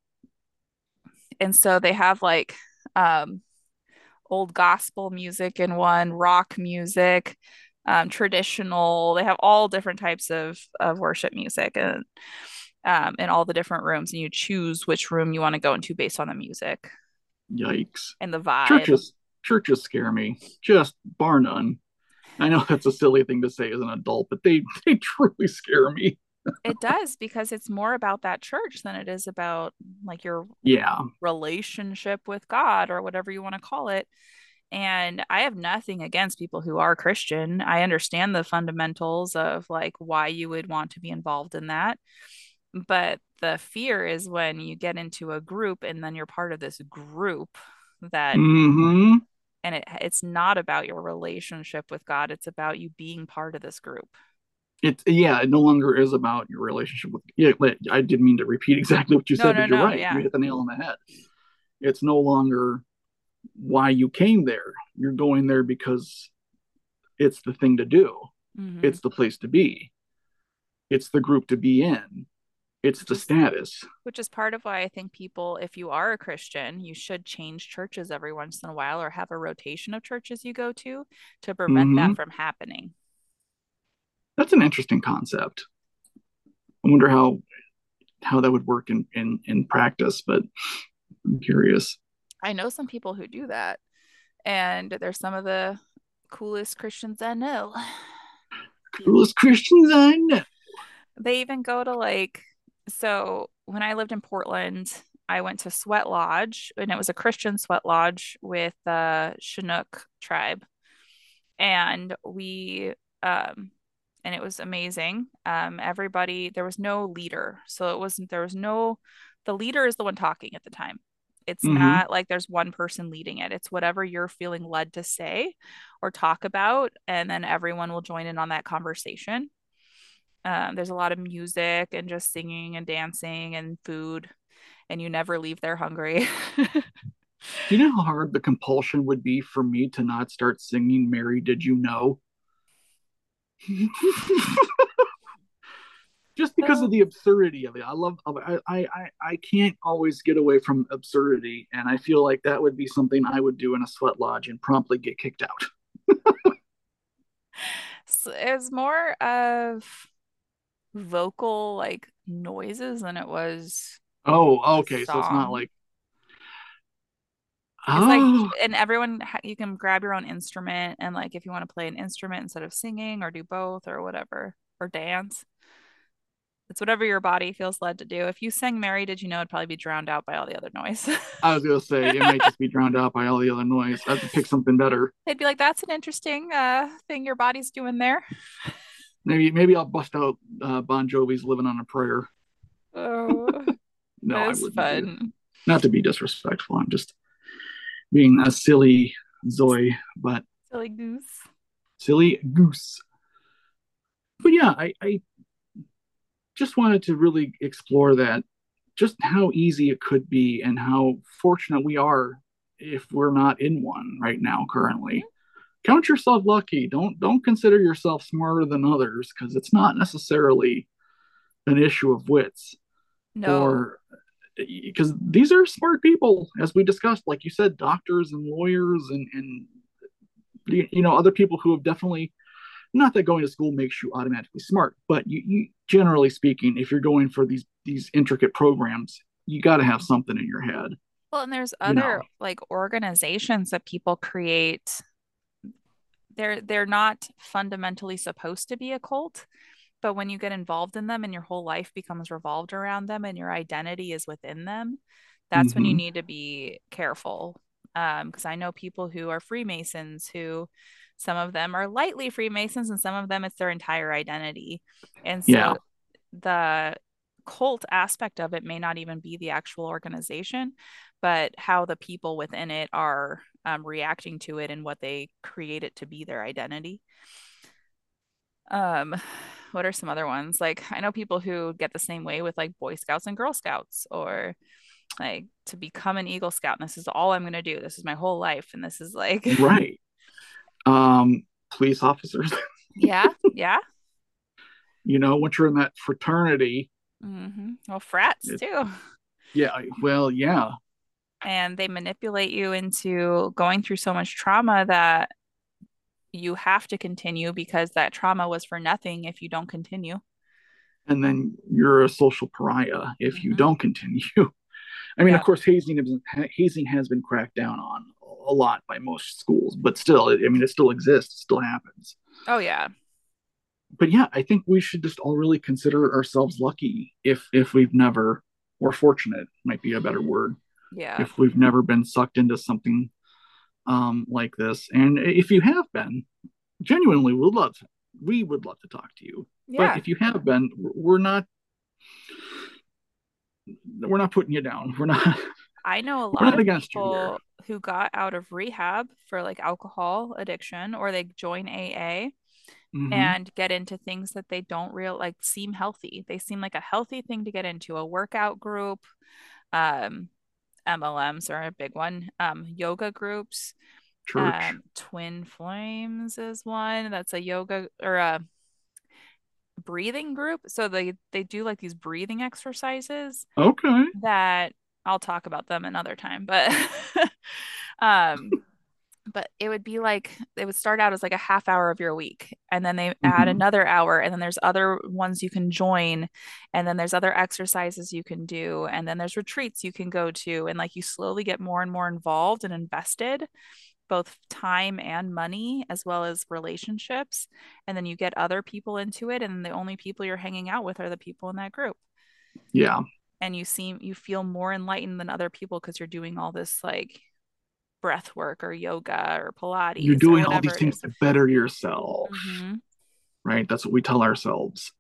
and so they have like um old gospel music in one rock music um, traditional they have all different types of of worship music and um, in all the different rooms and you choose which room you want to go into based on the music yikes and the vibe churches churches scare me, just bar none. I know that's a silly thing to say as an adult, but they they truly scare me. It does because it's more about that church than it is about like your yeah relationship with God or whatever you want to call it. And I have nothing against people who are Christian. I understand the fundamentals of like why you would want to be involved in that. But the fear is when you get into a group and then you're part of this group that mm-hmm. and it it's not about your relationship with God, it's about you being part of this group. It yeah, it no longer is about your relationship with yeah, I didn't mean to repeat exactly what you No, said, no, but you're no, right. yeah. You hit the nail on the head. It's no longer why you came there. You're going there because it's the thing to do. Mhm. It's the place to be. It's the group to be in. It's the status. which is part of why I think people, if you are a Christian, you should change churches every once in a while or have a rotation of churches you go to to prevent that Mhm. from happening. That's an interesting concept. I wonder how how that would work in in in practice, but I'm curious. I know some people who do that, and they're some of the coolest Christians I know. Coolest Christians I know. They even go to like, so when I lived in Portland, I went to Sweat Lodge, and it was a Christian sweat lodge with the Chinook tribe. And we, um, and it was amazing. Um, everybody, there was no leader. So it wasn't, there was no, the leader is the one talking at the time. It's Mhm. not like there's one person leading it. It's whatever you're feeling led to say or talk about, and then everyone will join in on that conversation. Um, there's a lot of music and just singing and dancing and food, and you never leave there hungry. (laughs) Do you know how hard the compulsion would be for me to not start singing Mary Did You Know? (laughs) Just because of the absurdity of it. I love I, I I can't always get away from absurdity. And I feel like that would be something I would do in a sweat lodge and promptly get kicked out. (laughs) So it was more of vocal like noises than it was Oh, okay. So it's not like It's like, oh, and everyone, you can grab your own instrument, and like if you want to play an instrument instead of singing or do both or whatever, or dance, it's whatever your body feels led to do. If you sang Mary, did you know it'd probably be drowned out by all the other noise? (laughs) I was gonna say it might just be drowned out by all the other noise. I have to pick something better. They'd be like, that's an interesting uh thing your body's doing there. (laughs) Maybe maybe I'll bust out uh, Bon Jovi's "Living on a Prayer." Oh, (laughs) No, that's wouldn't. do that. fun. Not to be disrespectful. I'm just being a silly Zoe, but Silly goose. silly goose. But yeah, I, I just wanted to really explore that, just how easy it could be and how fortunate we are if we're not in one right now currently. Mm-hmm. Count yourself lucky. Don't don't consider yourself smarter than others because it's not necessarily an issue of wits No, or because these are smart people as we discussed like you said doctors and lawyers and and you know other people who have definitely not that going to school makes you automatically smart but you, you generally speaking if you're going for these these intricate programs you got to have something in your head Well, and there's you know. other like organizations that people create. They're they're not fundamentally supposed to be a cult, but when you get involved in them and your whole life becomes revolved around them and your identity is within them, that's when you Mhm. need to be careful. Um, because I know people who are Freemasons who some of them are lightly Freemasons and some of them it's their entire identity. And so Yeah. the cult aspect of it may not even be the actual organization, but how the people within it are um, reacting to it and what they create it to be their identity. Um, what are some other ones? Like I know people who get the same way with like Boy Scouts and Girl Scouts or like to become an Eagle Scout and this is all I'm gonna do. This is my whole life. And this is like (laughs) right um police officers (laughs) yeah, yeah. you know once you're in that fraternity Mm-hmm. Well, frats It- too. yeah well yeah and they manipulate you into going through so much trauma that you have to continue because that trauma was for nothing if you don't continue. and then you're a social pariah if you Mhm. don't continue. (laughs) I mean, Yeah. of course, hazing has, hazing has been cracked down on a lot by most schools, but still, I mean, it still exists, it still happens. Oh yeah. But yeah, I think we should just all really consider ourselves lucky if if we've never or fortunate might be a better word. Yeah. If we've never been sucked into something um like this. And if you have been, genuinely we would love to, we would love to talk to you. Yeah. But if you have been, we're not we're not putting you down. We're not I know a (laughs) lot of against you here. people who got out of rehab for like alcohol addiction or they join AA Mhm. and get into things that they don't real like seem healthy. They seem like a healthy thing to get into, a workout group, um, MLMs are a big one, um, yoga groups, um, Twin Flames is one. That's a yoga or a breathing group. So they they do like these breathing exercises Okay. that I'll talk about them another time, but (laughs) um but it would be like it would start out as like a half hour of your week and then they add Mhm. another hour and then there's other ones you can join and then there's other exercises you can do and then there's retreats you can go to and like you slowly get more and more involved and invested both time and money as well as relationships and then you get other people into it and the only people you're hanging out with are the people in that group Yeah. and you seem you feel more enlightened than other people because you're doing all this like breath work or yoga or Pilates You're doing all these things to better yourself, hmm right? That's what we tell ourselves.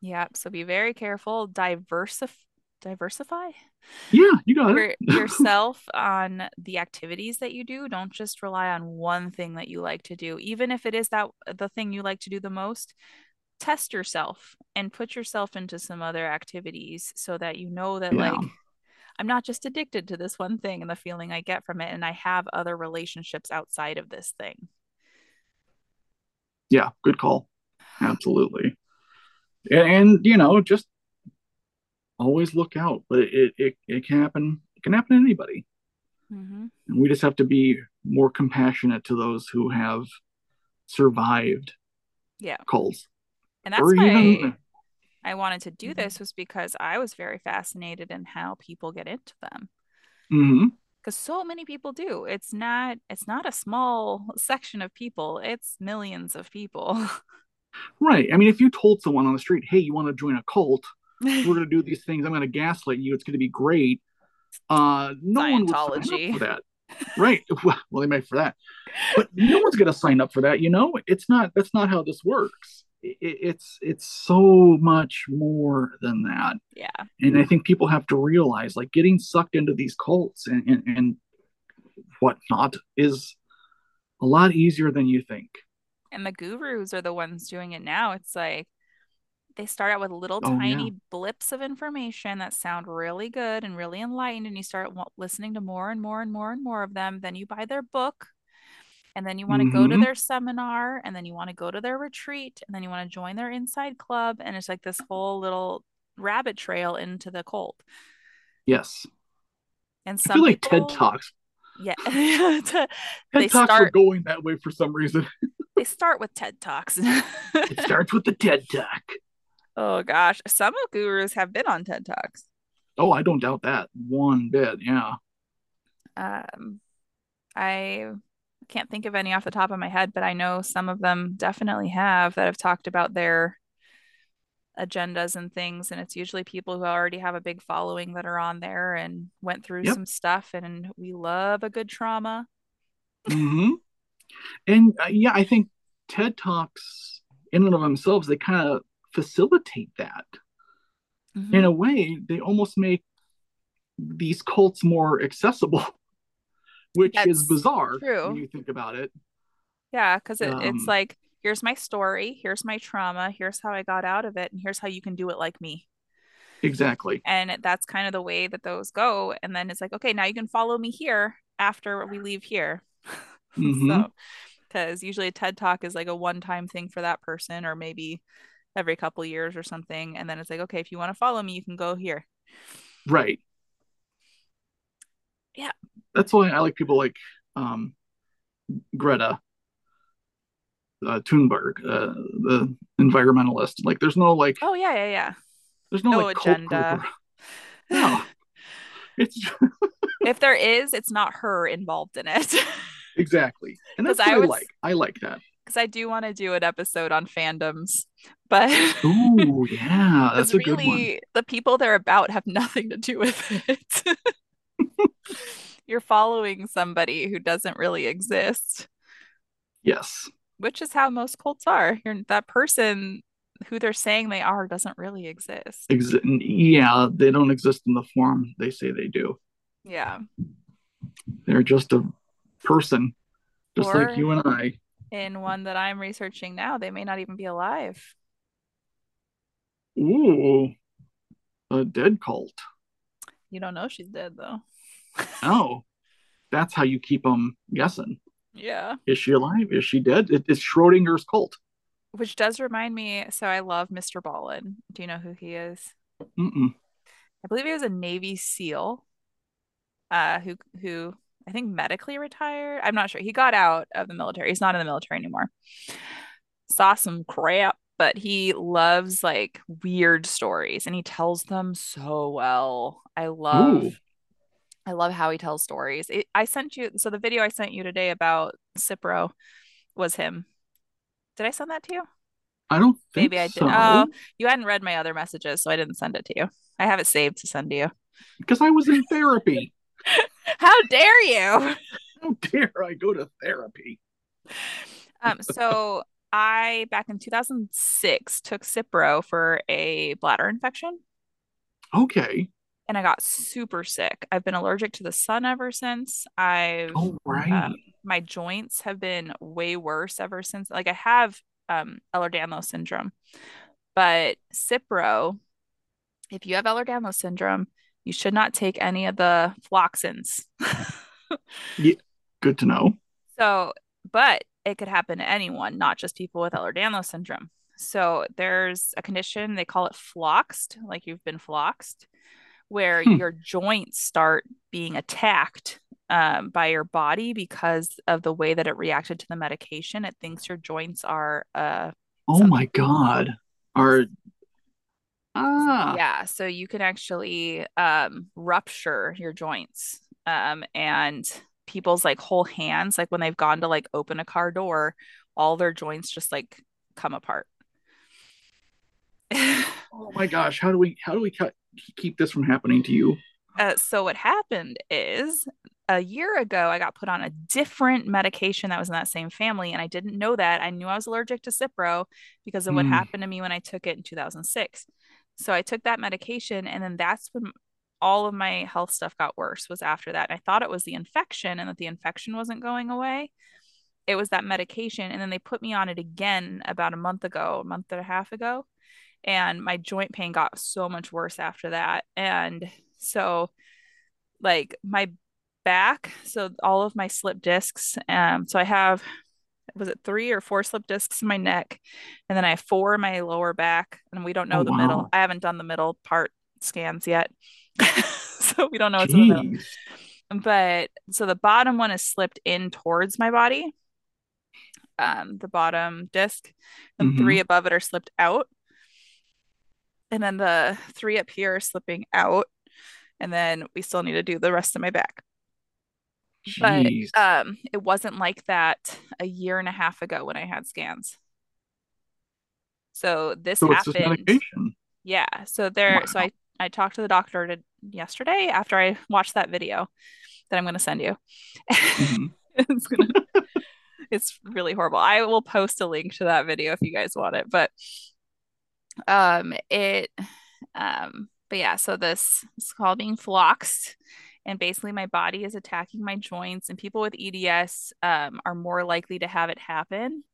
Yeah, so be very careful. Diversif diversify Yeah, you got your it. (laughs) yourself on the activities that you do. Don't just rely on one thing that you like to do, even if it is that the thing you like to do the most. Test yourself and put yourself into some other activities so that you know that Yeah. like I'm not just addicted to this one thing and the feeling I get from it, and I have other relationships outside of this thing. Yeah, good call. Absolutely. And, you know, just always look out. But it, it it can happen. It can happen to anybody. hmm And we just have to be more compassionate to those who have survived Yeah. cults. And that's Or why even I wanted to do this was because I was very fascinated in how people get into them. Mhm. Because so many people do. It's not it's not a small (laughs) section of people. It's millions of people. (laughs) right. I mean, if you told someone on the street, "Hey, you want to join a cult? We're going to do (laughs) these things. I'm going to gaslight you. It's going to be great." Uh, no one would sign up for that. Right. Well, well, they might for that, but no one's going to sign up for that. You know, it's not. That's not how this works. It, it's it's so much more than that. Yeah. And I think people have to realize, like, getting sucked into these cults and and, and whatnot is a lot easier than you think. And the gurus are the ones doing it now. It's like they start out with little Oh yeah. tiny blips of information that sound really good and really enlightened, and you start listening to more and more and more and more of them. Then you buy their book, and then you want to go to Mm-hmm. their seminar, and then you want to go to their retreat, and then you want to join their inside club, and it's like this whole little rabbit trail into the cult. Yes. And I feel some like TED Talks. yeah, (laughs) they TED Talks are going that way for some reason. (laughs) they start with TED Talks. It starts with the TED Talk. Oh gosh, some of gurus have been on TED Talks. Oh, I don't doubt that one bit. Yeah. Um, I can't think of any off the top of my head, but I know some of them definitely have that have talked about their agendas and things. And it's usually people who already have a big following that are on there and went through Yep. some stuff. And we love a good trauma. mm-hmm. And uh, yeah, I think TED Talks, in and of themselves, they kind of facilitate that. Mhm. In a way, they almost make these cults more accessible, (laughs) which is That's bizarre when true. you think about it. Yeah, because it, it's Um, like, here's my story, here's my trauma, here's how I got out of it, and here's how you can do it like me. exactly. And that's kind of the way that those go. And then it's like, okay, now you can follow me here after we leave here. (laughs) hmm So, because usually a TED Talk is like a one-time thing for that person, or maybe every couple years or something. And then it's like, okay, if you want to follow me, you can go here. Right. Yeah. That's why I like people like um, Greta uh, Thunberg, uh, the environmentalist. Like, there's no like, Oh yeah, yeah, yeah. there's no No like agenda. (laughs) No, it's (laughs) If there is, it's not her involved in it. (laughs) exactly, and that's what I I, like. I like that. because I do want to do an episode on fandoms, but Oh, yeah, that's a good one. really the people they're about have nothing to do with it. You're following somebody who doesn't really exist, Yes, which is how most cults are. You're that person who they're saying they are doesn't really exist. Ex- yeah, they don't exist in the form they say they do. Yeah. They're just a person, just Or like you and I. in one that I'm researching now, they may not even be alive. Ooh, a dead cult. You don't know she's dead though. Oh, that's how you keep them guessing. Yeah. Is she alive? Is she dead? It, it's Schrodinger's cult. Which does remind me, so I love Mr. Ballen. Do you know who he is? Mm-mm. I believe he was a Navy SEAL, uh, who who I think medically retired. I'm not sure. He got out of the military. He's not in the military anymore. Saw some crap, but he loves like weird stories and he tells them so well. I love Ooh, I love how he tells stories. It, I sent you so the video I sent you today about Cipro was him. Did I send that to you? I don't think Maybe I did. so. Oh, you hadn't read my other messages, so I didn't send it to you. I have it saved to send to you. Because I was in therapy. (laughs) How dare you? (laughs) How dare I go to therapy? Um, so (laughs) I back in 2006 took Cipro for a bladder infection Okay. And I got super sick. I've been allergic to the sun ever since. I've Oh, right. um, my joints have been way worse ever since. Like I have um Ehlers-Danlos syndrome, but Cipro, if you have Ehlers-Danlos syndrome, you should not take any of the floxins. (laughs) yeah, Good to know. So, but it could happen to anyone, not just people with Ehlers-Danlos syndrome. So there's a condition they call it floxed, like you've been floxed, where Hmm. your joints start being attacked um, by your body because of the way that it reacted to the medication. It thinks your joints are uh, Oh my God. Are ah yeah, so you can actually um, rupture your joints. Um, and people's like whole hands, like when they've gone to like open a car door, all their joints just like come apart. (laughs) oh my gosh. How do we how do we cut, keep this from happening to you? Uh, so what happened is a year ago, I got put on a different medication that was in that same family, and I didn't know that. I knew I was allergic to Cipro because of what Hmm. happened to me when I took it in 2006. So I took that medication, and then that's when all of my health stuff got worse. Was after that. And I thought it was the infection, and that the infection wasn't going away. It was that medication, and then they put me on it again about a month ago, a month and a half ago, and my joint pain got so much worse after that. And so like my back, so all of my slip discs, um, so I have was it three or four slip discs in my neck, and then I have four in my lower back, and we don't know Oh the middle. I haven't done the middle part scans yet. (laughs) so we don't know what's in the middle. But so the bottom one is slipped in towards my body. Um, the bottom disc, and Mhm. three above it are slipped out. And then the three up here are slipping out. And then we still need to do the rest of my back. But um, it wasn't like that a year and a half ago when I had scans. So this So happened. Yeah. So there, so I I talked to the doctor to, yesterday after I watched that video that I'm going to send you. Mhm. (laughs) It's gonna, (laughs) it's really horrible. I will post a link to that video if you guys want it. But um, it um, but yeah. So this is called being floxed, and basically my body is attacking my joints, and people with EDS um are more likely to have it happen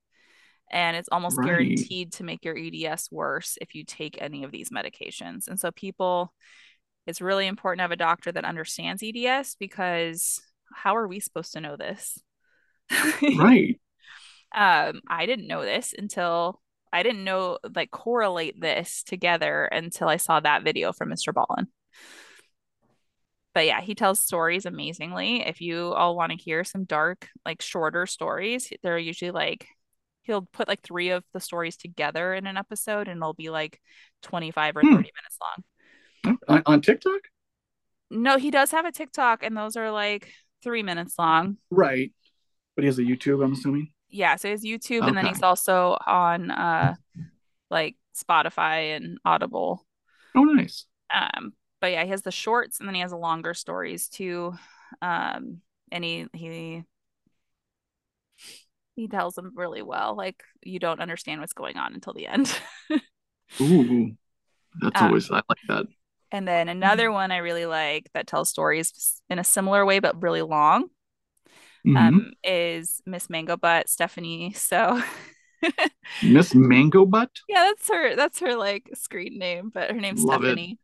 and it's almost Right. guaranteed to make your EDS worse if you take any of these medications. And so people it's really important to have a doctor that understands EDS because how are we supposed to know this? (laughs) Right. um I didn't know this until I didn't know like correlate this together until I saw that video from Mr. Ballen. But yeah, he tells stories amazingly. If you all want to hear some dark, like shorter stories, they're usually like he'll put like three of the stories together in an episode and it'll be like 25 or Hmm. 30 minutes long. On, on TikTok? No, he does have a TikTok and those are like three minutes long. Right. But he has a YouTube, I'm assuming. Yeah, so he has YouTube and then he's also on uh like Spotify and Audible. Oh, nice. Um, but yeah, he has the shorts and then he has the longer stories too. Um, and he he he tells them really well. Like you don't understand what's going on until the end. (laughs) Ooh, that's Um, always I like that. and then another one I really like that tells stories in a similar way but really long hmm um, is Miss Mango Butt Stephanie. So (laughs) Miss Mango Butt. yeah, that's her. That's her like screen name, but her name's Love. Stephanie.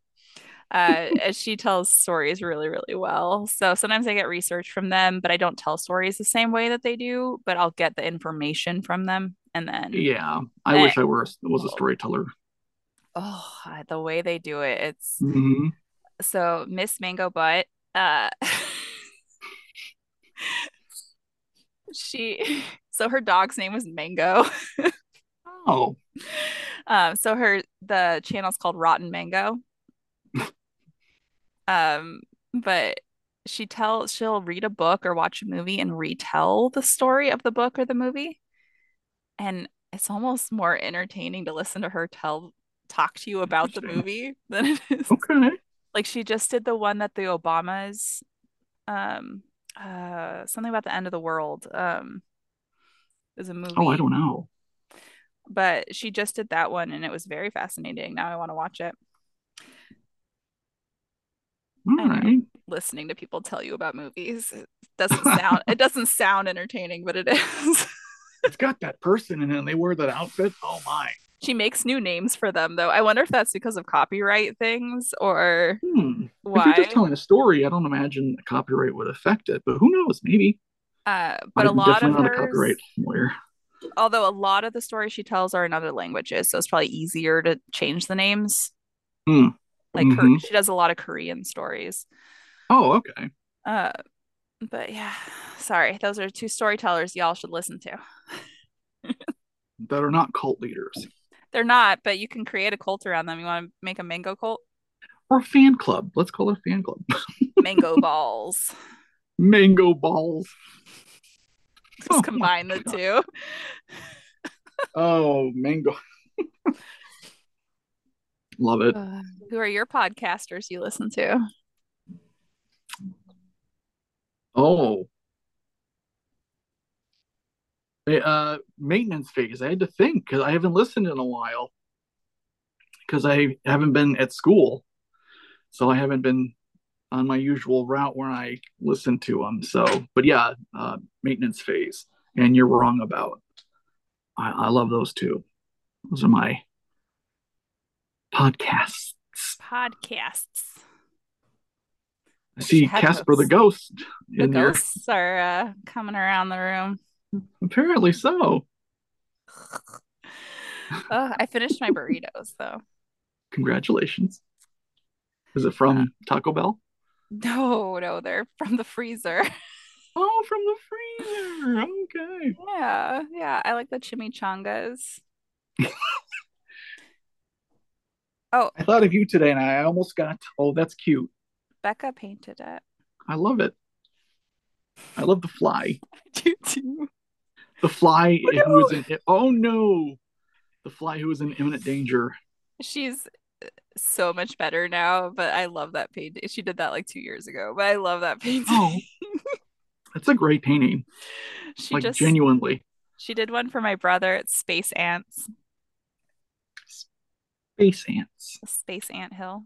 Uh, she tells stories really, really well. So sometimes I get research from them, but I don't tell stories the same way that they do. But I'll get the information from them, and then Yeah, I eh, wish I were was a storyteller. oh, the way they do it, it's hmm so Miss Mango Butt. Uh, (laughs) she (laughs) so her dog's name was Mango. Oh, (laughs) Um, so her the channel's called Rotten Mango. (laughs) Um, but she tells she'll read a book or watch a movie and retell the story of the book or the movie. And it's almost more entertaining to listen to her tell talk to you about the movie than it is. Okay. Like she just did the one that the Obamas um uh something about the end of the world um is a movie. Oh, I don't know. but she just did that one and it was very fascinating now i want to watch it All i know right. listening to people tell you about movies it doesn't sound it doesn't sound entertaining but it is (laughs) It's got that person in it and they wear that outfit. Oh my. She makes new names for them though i wonder if that's because of copyright things or Hmm. If you're just telling a story, I don't imagine copyright would affect it, but who knows? Maybe. uh but a I'm lot of not a copyright lawyer. although a lot of the stories she tells are in other languages so it's probably easier to change the names Hmm. like hmm she does a lot of korean stories Oh, okay. uh but yeah sorry those are two storytellers y'all should listen to That are not cult leaders They're not, but you can create a cult around them. You want to make a mango cult? or a fan club. Let's call it a fan club. (laughs) Mango balls. Mango balls. Just Oh combine the God. two. Oh, mango. Love it. Uh, who are your podcasters you listen to? Oh, uh, maintenance phase. I had to think because I haven't listened in a while because I haven't been at school, so I haven't been on my usual route where I listen to them. So, but yeah, uh, maintenance phase. And you're wrong about. I, I love those two. Those are my podcasts. Podcasts. I see Shadows. Casper the Ghost The in there. ghosts are uh, coming around the room. Apparently so. (laughs) Oh, I finished my burritos though. Congratulations. Is it from Taco Bell? No, no, they're from the freezer. (laughs) Oh, from the freezer. Okay. Yeah, yeah. I like the chimichangas. (laughs) Oh, I thought of you today and I almost got, oh, that's cute. Becca painted it. I love it. I love the fly. You too. The fly Oh, who is in, oh no. The fly who is in imminent danger. She's so much better now, but I love that painting. She did that like two years ago, but I love that painting. Oh, that's a great painting. (laughs) she Like, just genuinely. she did one for my brother. It's Space Ants, Space ants. Space Ant Hill.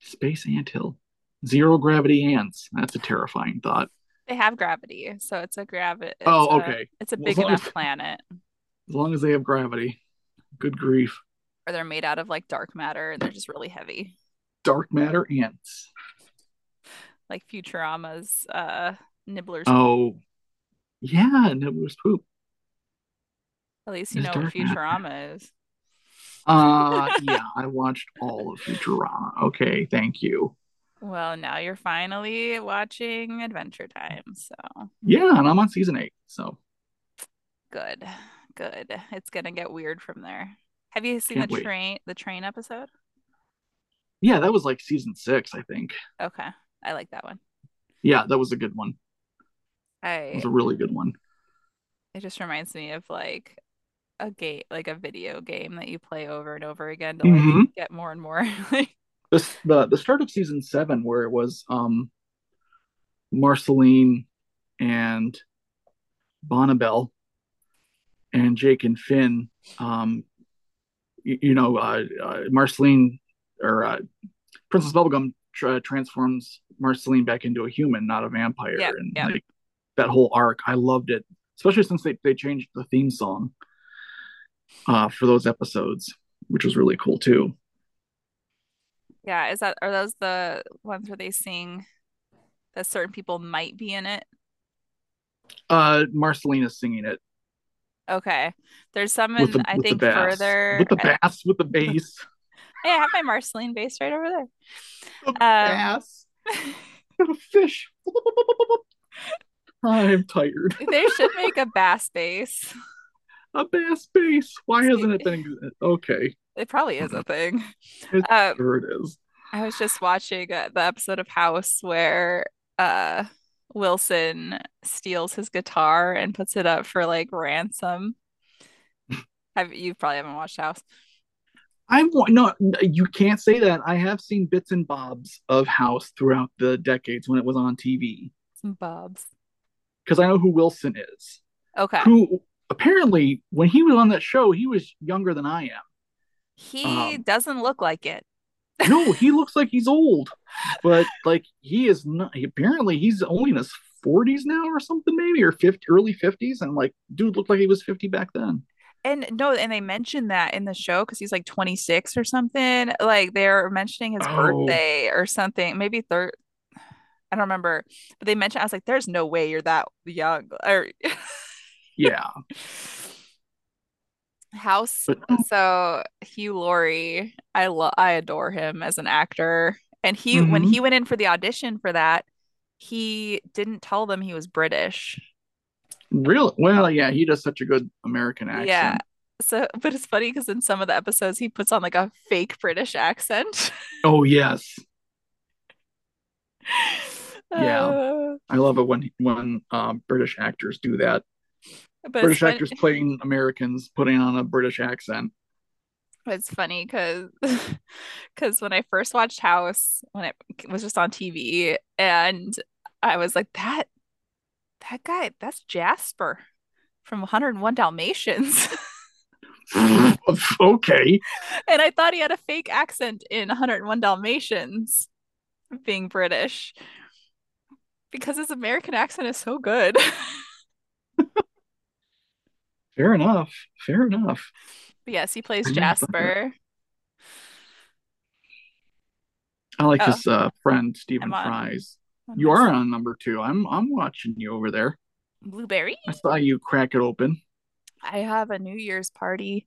Space ant hill. Zero gravity ants. That's a terrifying thought. They have gravity, so it's a gravity. Oh, okay. It's a Well, big enough as- planet, As long as they have gravity. Good grief. or they're made out of like dark matter, and they're just really heavy, Dark matter ants. like Futurama's uh, Nibbler's. Oh, yeah. Nibbler's poop. At least you know what dark matter. Futurama is. Uh, yeah, I watched all of Futurama. Okay, thank you. Well, now you're finally watching Adventure Time, so Yeah, and I'm on season eight. So good, good. It's gonna get weird from there. Have you seen Can't the wait. train the train episode? yeah, that was like season six, I think. Okay, I like that one. Yeah, that was a good one. It I was a really good one. It just reminds me of like a gate, like a video game that you play over and over again to like hmm get more and more. (laughs) Like, The, the the start of season seven, where it was um Marceline and Bonnibel and Jake and Finn. Um, you, you know, uh, uh, Marceline or uh, Princess Bubblegum tra- transforms Marceline back into a human, not a vampire, yeah, and yeah, like that whole arc, I loved it. Especially since they, they changed the theme song uh, for those episodes, which was really cool too. Yeah. Is that are those the ones where they sing that certain people might be in it? Uh, Marceline is singing it Okay. There's some in the I the think further. with the bass, with the bass, (laughs) hey, I have my Marceline bass right over the there. Um, bass, fish. (laughs) I'm tired. (laughs) they should make a bass bass. A bass bass. Why hasn't it been? Okay, it probably is a thing. (laughs) it, Um, sure it is. I was just watching uh, the episode of House where uh Wilson steals his guitar and puts it up for like ransom. Have you probably haven't watched House? I want no. You can't say that. I have seen bits and bobs of House throughout the decades when it was on TV Some Bobs. because I know who Wilson is. Okay. Who apparently, when he was on that show, he was younger than I am. He Um, doesn't look like it. no, he (laughs) looks like he's old, but like he is not. Apparently, he's only in his forties now or something, maybe or fifty, early fifties, and like dude looked like he was fifty back then. And no, and they mentioned that in the show because he's like 26 or something. Like they're mentioning his Oh birthday or something. Maybe third. I don't remember, but they mentioned. I was like, "There's no way you're that young." Or yeah, (laughs) House. So Hugh Laurie, I love, I adore him as an actor. And he, when hmm he went in for the audition for that, he didn't tell them he was British. really well, yeah, he does such a good American accent. Yeah. So, but it's funny because in some of the episodes, he puts on like a fake British accent. (laughs) Oh yes, yeah. Uh, I love it when when um, British actors do that. But British actors playing Americans, putting on a British accent. It's funny because because (laughs) when I first watched House, when it was just on TV, and I was like, that that guy, that's Jasper from 101 Dalmatians. (laughs) (laughs) okay, And I thought he had a fake accent in 101 Dalmatians being British because his American accent is so good. Fair enough. Fair enough. But yes, he plays I never thought that. Jasper. I like Oh, his uh, friend Stephen Fries. You are on number two. I'm I'm watching you over there. Blueberry. I saw you crack it open I have a New Year's party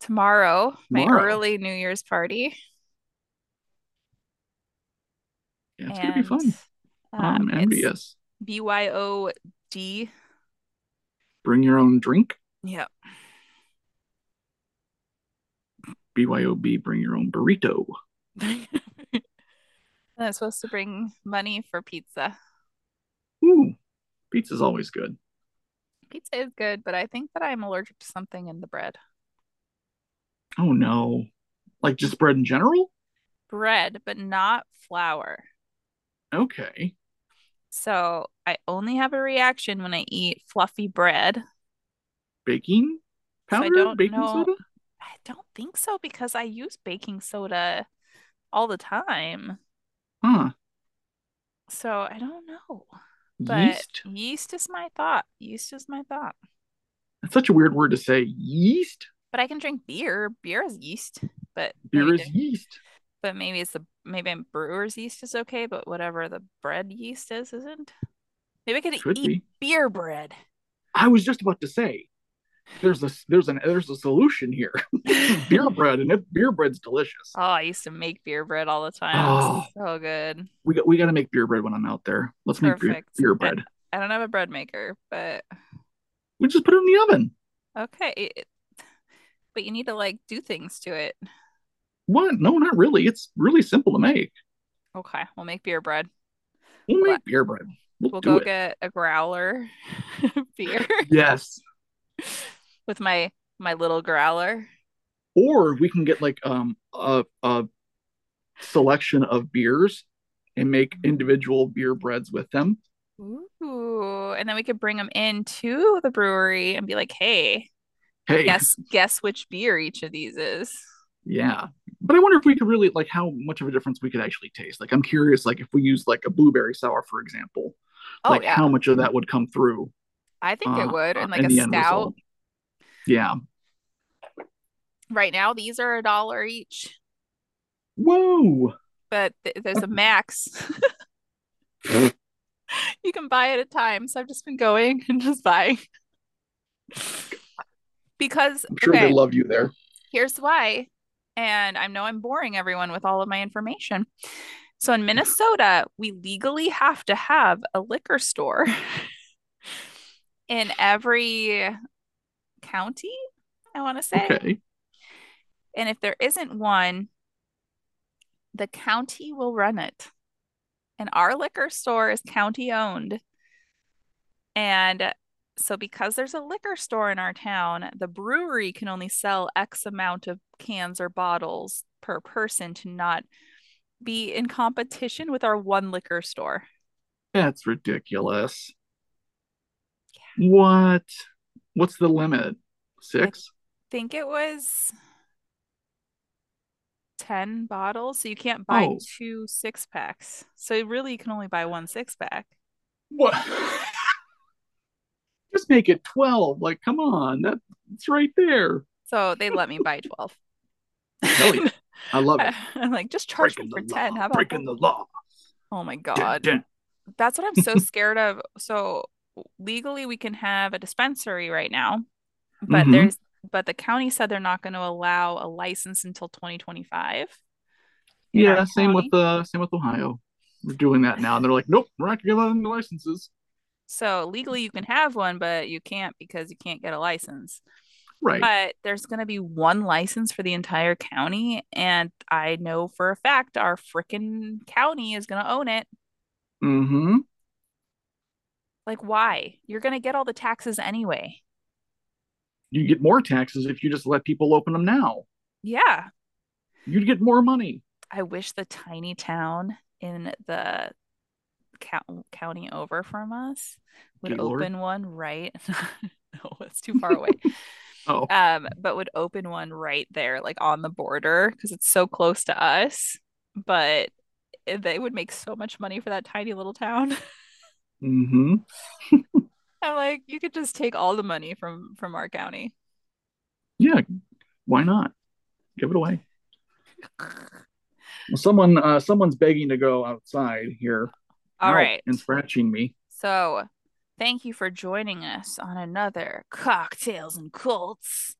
tomorrow, my early New Year's party, Yeah, it's gonna be and fun. um, I'm envious. BYOD. Bring your own drink. Yeah. BYOB. Bring your own burrito. (laughs) I'm supposed to bring money for pizza. Ooh, pizza's always good. Pizza is good, but I think that I'm allergic to something in the bread. Oh no, like just bread in general. Bread, but not flour. Okay. So I only have a reaction when I eat fluffy bread. Baking powder, baking know. soda. I don't think so because I use baking soda all the time. Huh. So I don't know. But Yeast. yeast is my thought. Yeast is my thought. That's such a weird word to say. Yeast. But I can drink beer. Beer is yeast, but Beer is yeast. but maybe it's the maybe brewer's yeast is okay, but whatever the bread yeast is isn't. Maybe I could Could eat be. beer bread. I was just about to say. There's a there's an there's a solution here. (laughs) beer bread, and it, beer bread's delicious. Oh, I used to make beer bread all the time. Oh, so good. we got we got to make beer bread when I'm out there. Let's make beer, beer bread. I don't have a bread maker, but We just put it in the oven. okay. But you need to like do things to it. What? No, not really. It's really simple to make. Okay, we'll make beer bread. We'll make beer bread. We'll we'll go it. get a growler (laughs) beer. Yes. (laughs) with my my little growler. Or we can get like um a, a selection of beers and make individual beer breads with them. Ooh, and then we could bring them into the brewery and be like, "Hey, Hey, guess guess which beer each of these is." yeah. But I wonder if we could really like how much of a difference we could actually taste. Like I'm curious, like if we use like a blueberry sour, for example, Oh like yeah, how much of that would come through I think it uh, would. uh, And like a stout. Yeah. Right now, these are a dollar each, Whoa. but th there's a max. (laughs) You can buy at a time. So I've just been going (laughs) and just buying because I'm sure they love you there. here's why. And I know I'm boring everyone with all of my information. So in Minnesota, we legally have to have a liquor store (laughs) in every county, I want to say. Okay. And if there isn't one, the county will run it. And our liquor store is county owned. And so, because there's a liquor store in our town, the brewery can only sell X amount of cans or bottles per person to not be in competition with our one liquor store. That's ridiculous. What? What's the limit? Six? I think it was 10 bottles. So, you can't buy oh. two six packs. So, really, you can only buy one six pack. what? (laughs) Just make it 12. Like, come on. That, it's right there. So, they let me buy 12. Hell yeah. (laughs) I love it. I'm like, just charge me for 10. law. How about Breaking that? the law. Oh my Dun, God. dun. That's what I'm so (laughs) scared of. So legally we can have a dispensary right now, but hmm there's but the county said they're not going to allow a license until 2025 Yeah, same with uh same with Ohio. We're doing that now. And they're like, nope, we're not give them the licenses. So legally you can have one, but you can't because you can't get a license. Right. But there's going to be one license for the entire county, and I know for a fact our frickin' county is going to own it. hmm Like, why? You're going to get all the taxes anyway. You get more taxes if you just let people open them now. Yeah. You'd get more money. I wish the tiny town in the county over from us would open one right. (laughs) No, it's too far away. (laughs) Oh, Um, but would open one right there, like on the border, because it's so close to us. But they would make so much money for that tiny little town. (laughs) hmm (laughs) I'm like, you could just take all the money from from our county. Yeah, why not? Give it away. (laughs) Well, someone uh someone's begging to go outside here. All right. and scratching me. So thank you for joining us on another Cocktails and Cults.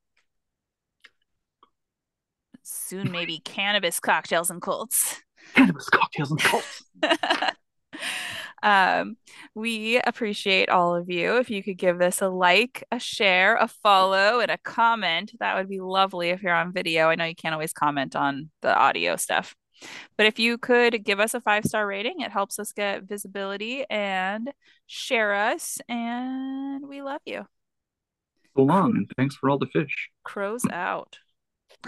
Soon maybe cannabis cocktails and cults. Cannabis cocktails and cults. (laughs) um, we appreciate all of you. If you could give this a like, a share, a follow, and a comment, that would be lovely if you're on video. I know you can't always comment on the audio stuff. But if you could give us a five star rating, it helps us get visibility and share us. And we love you. So long, and thanks for all the fish. Crows out.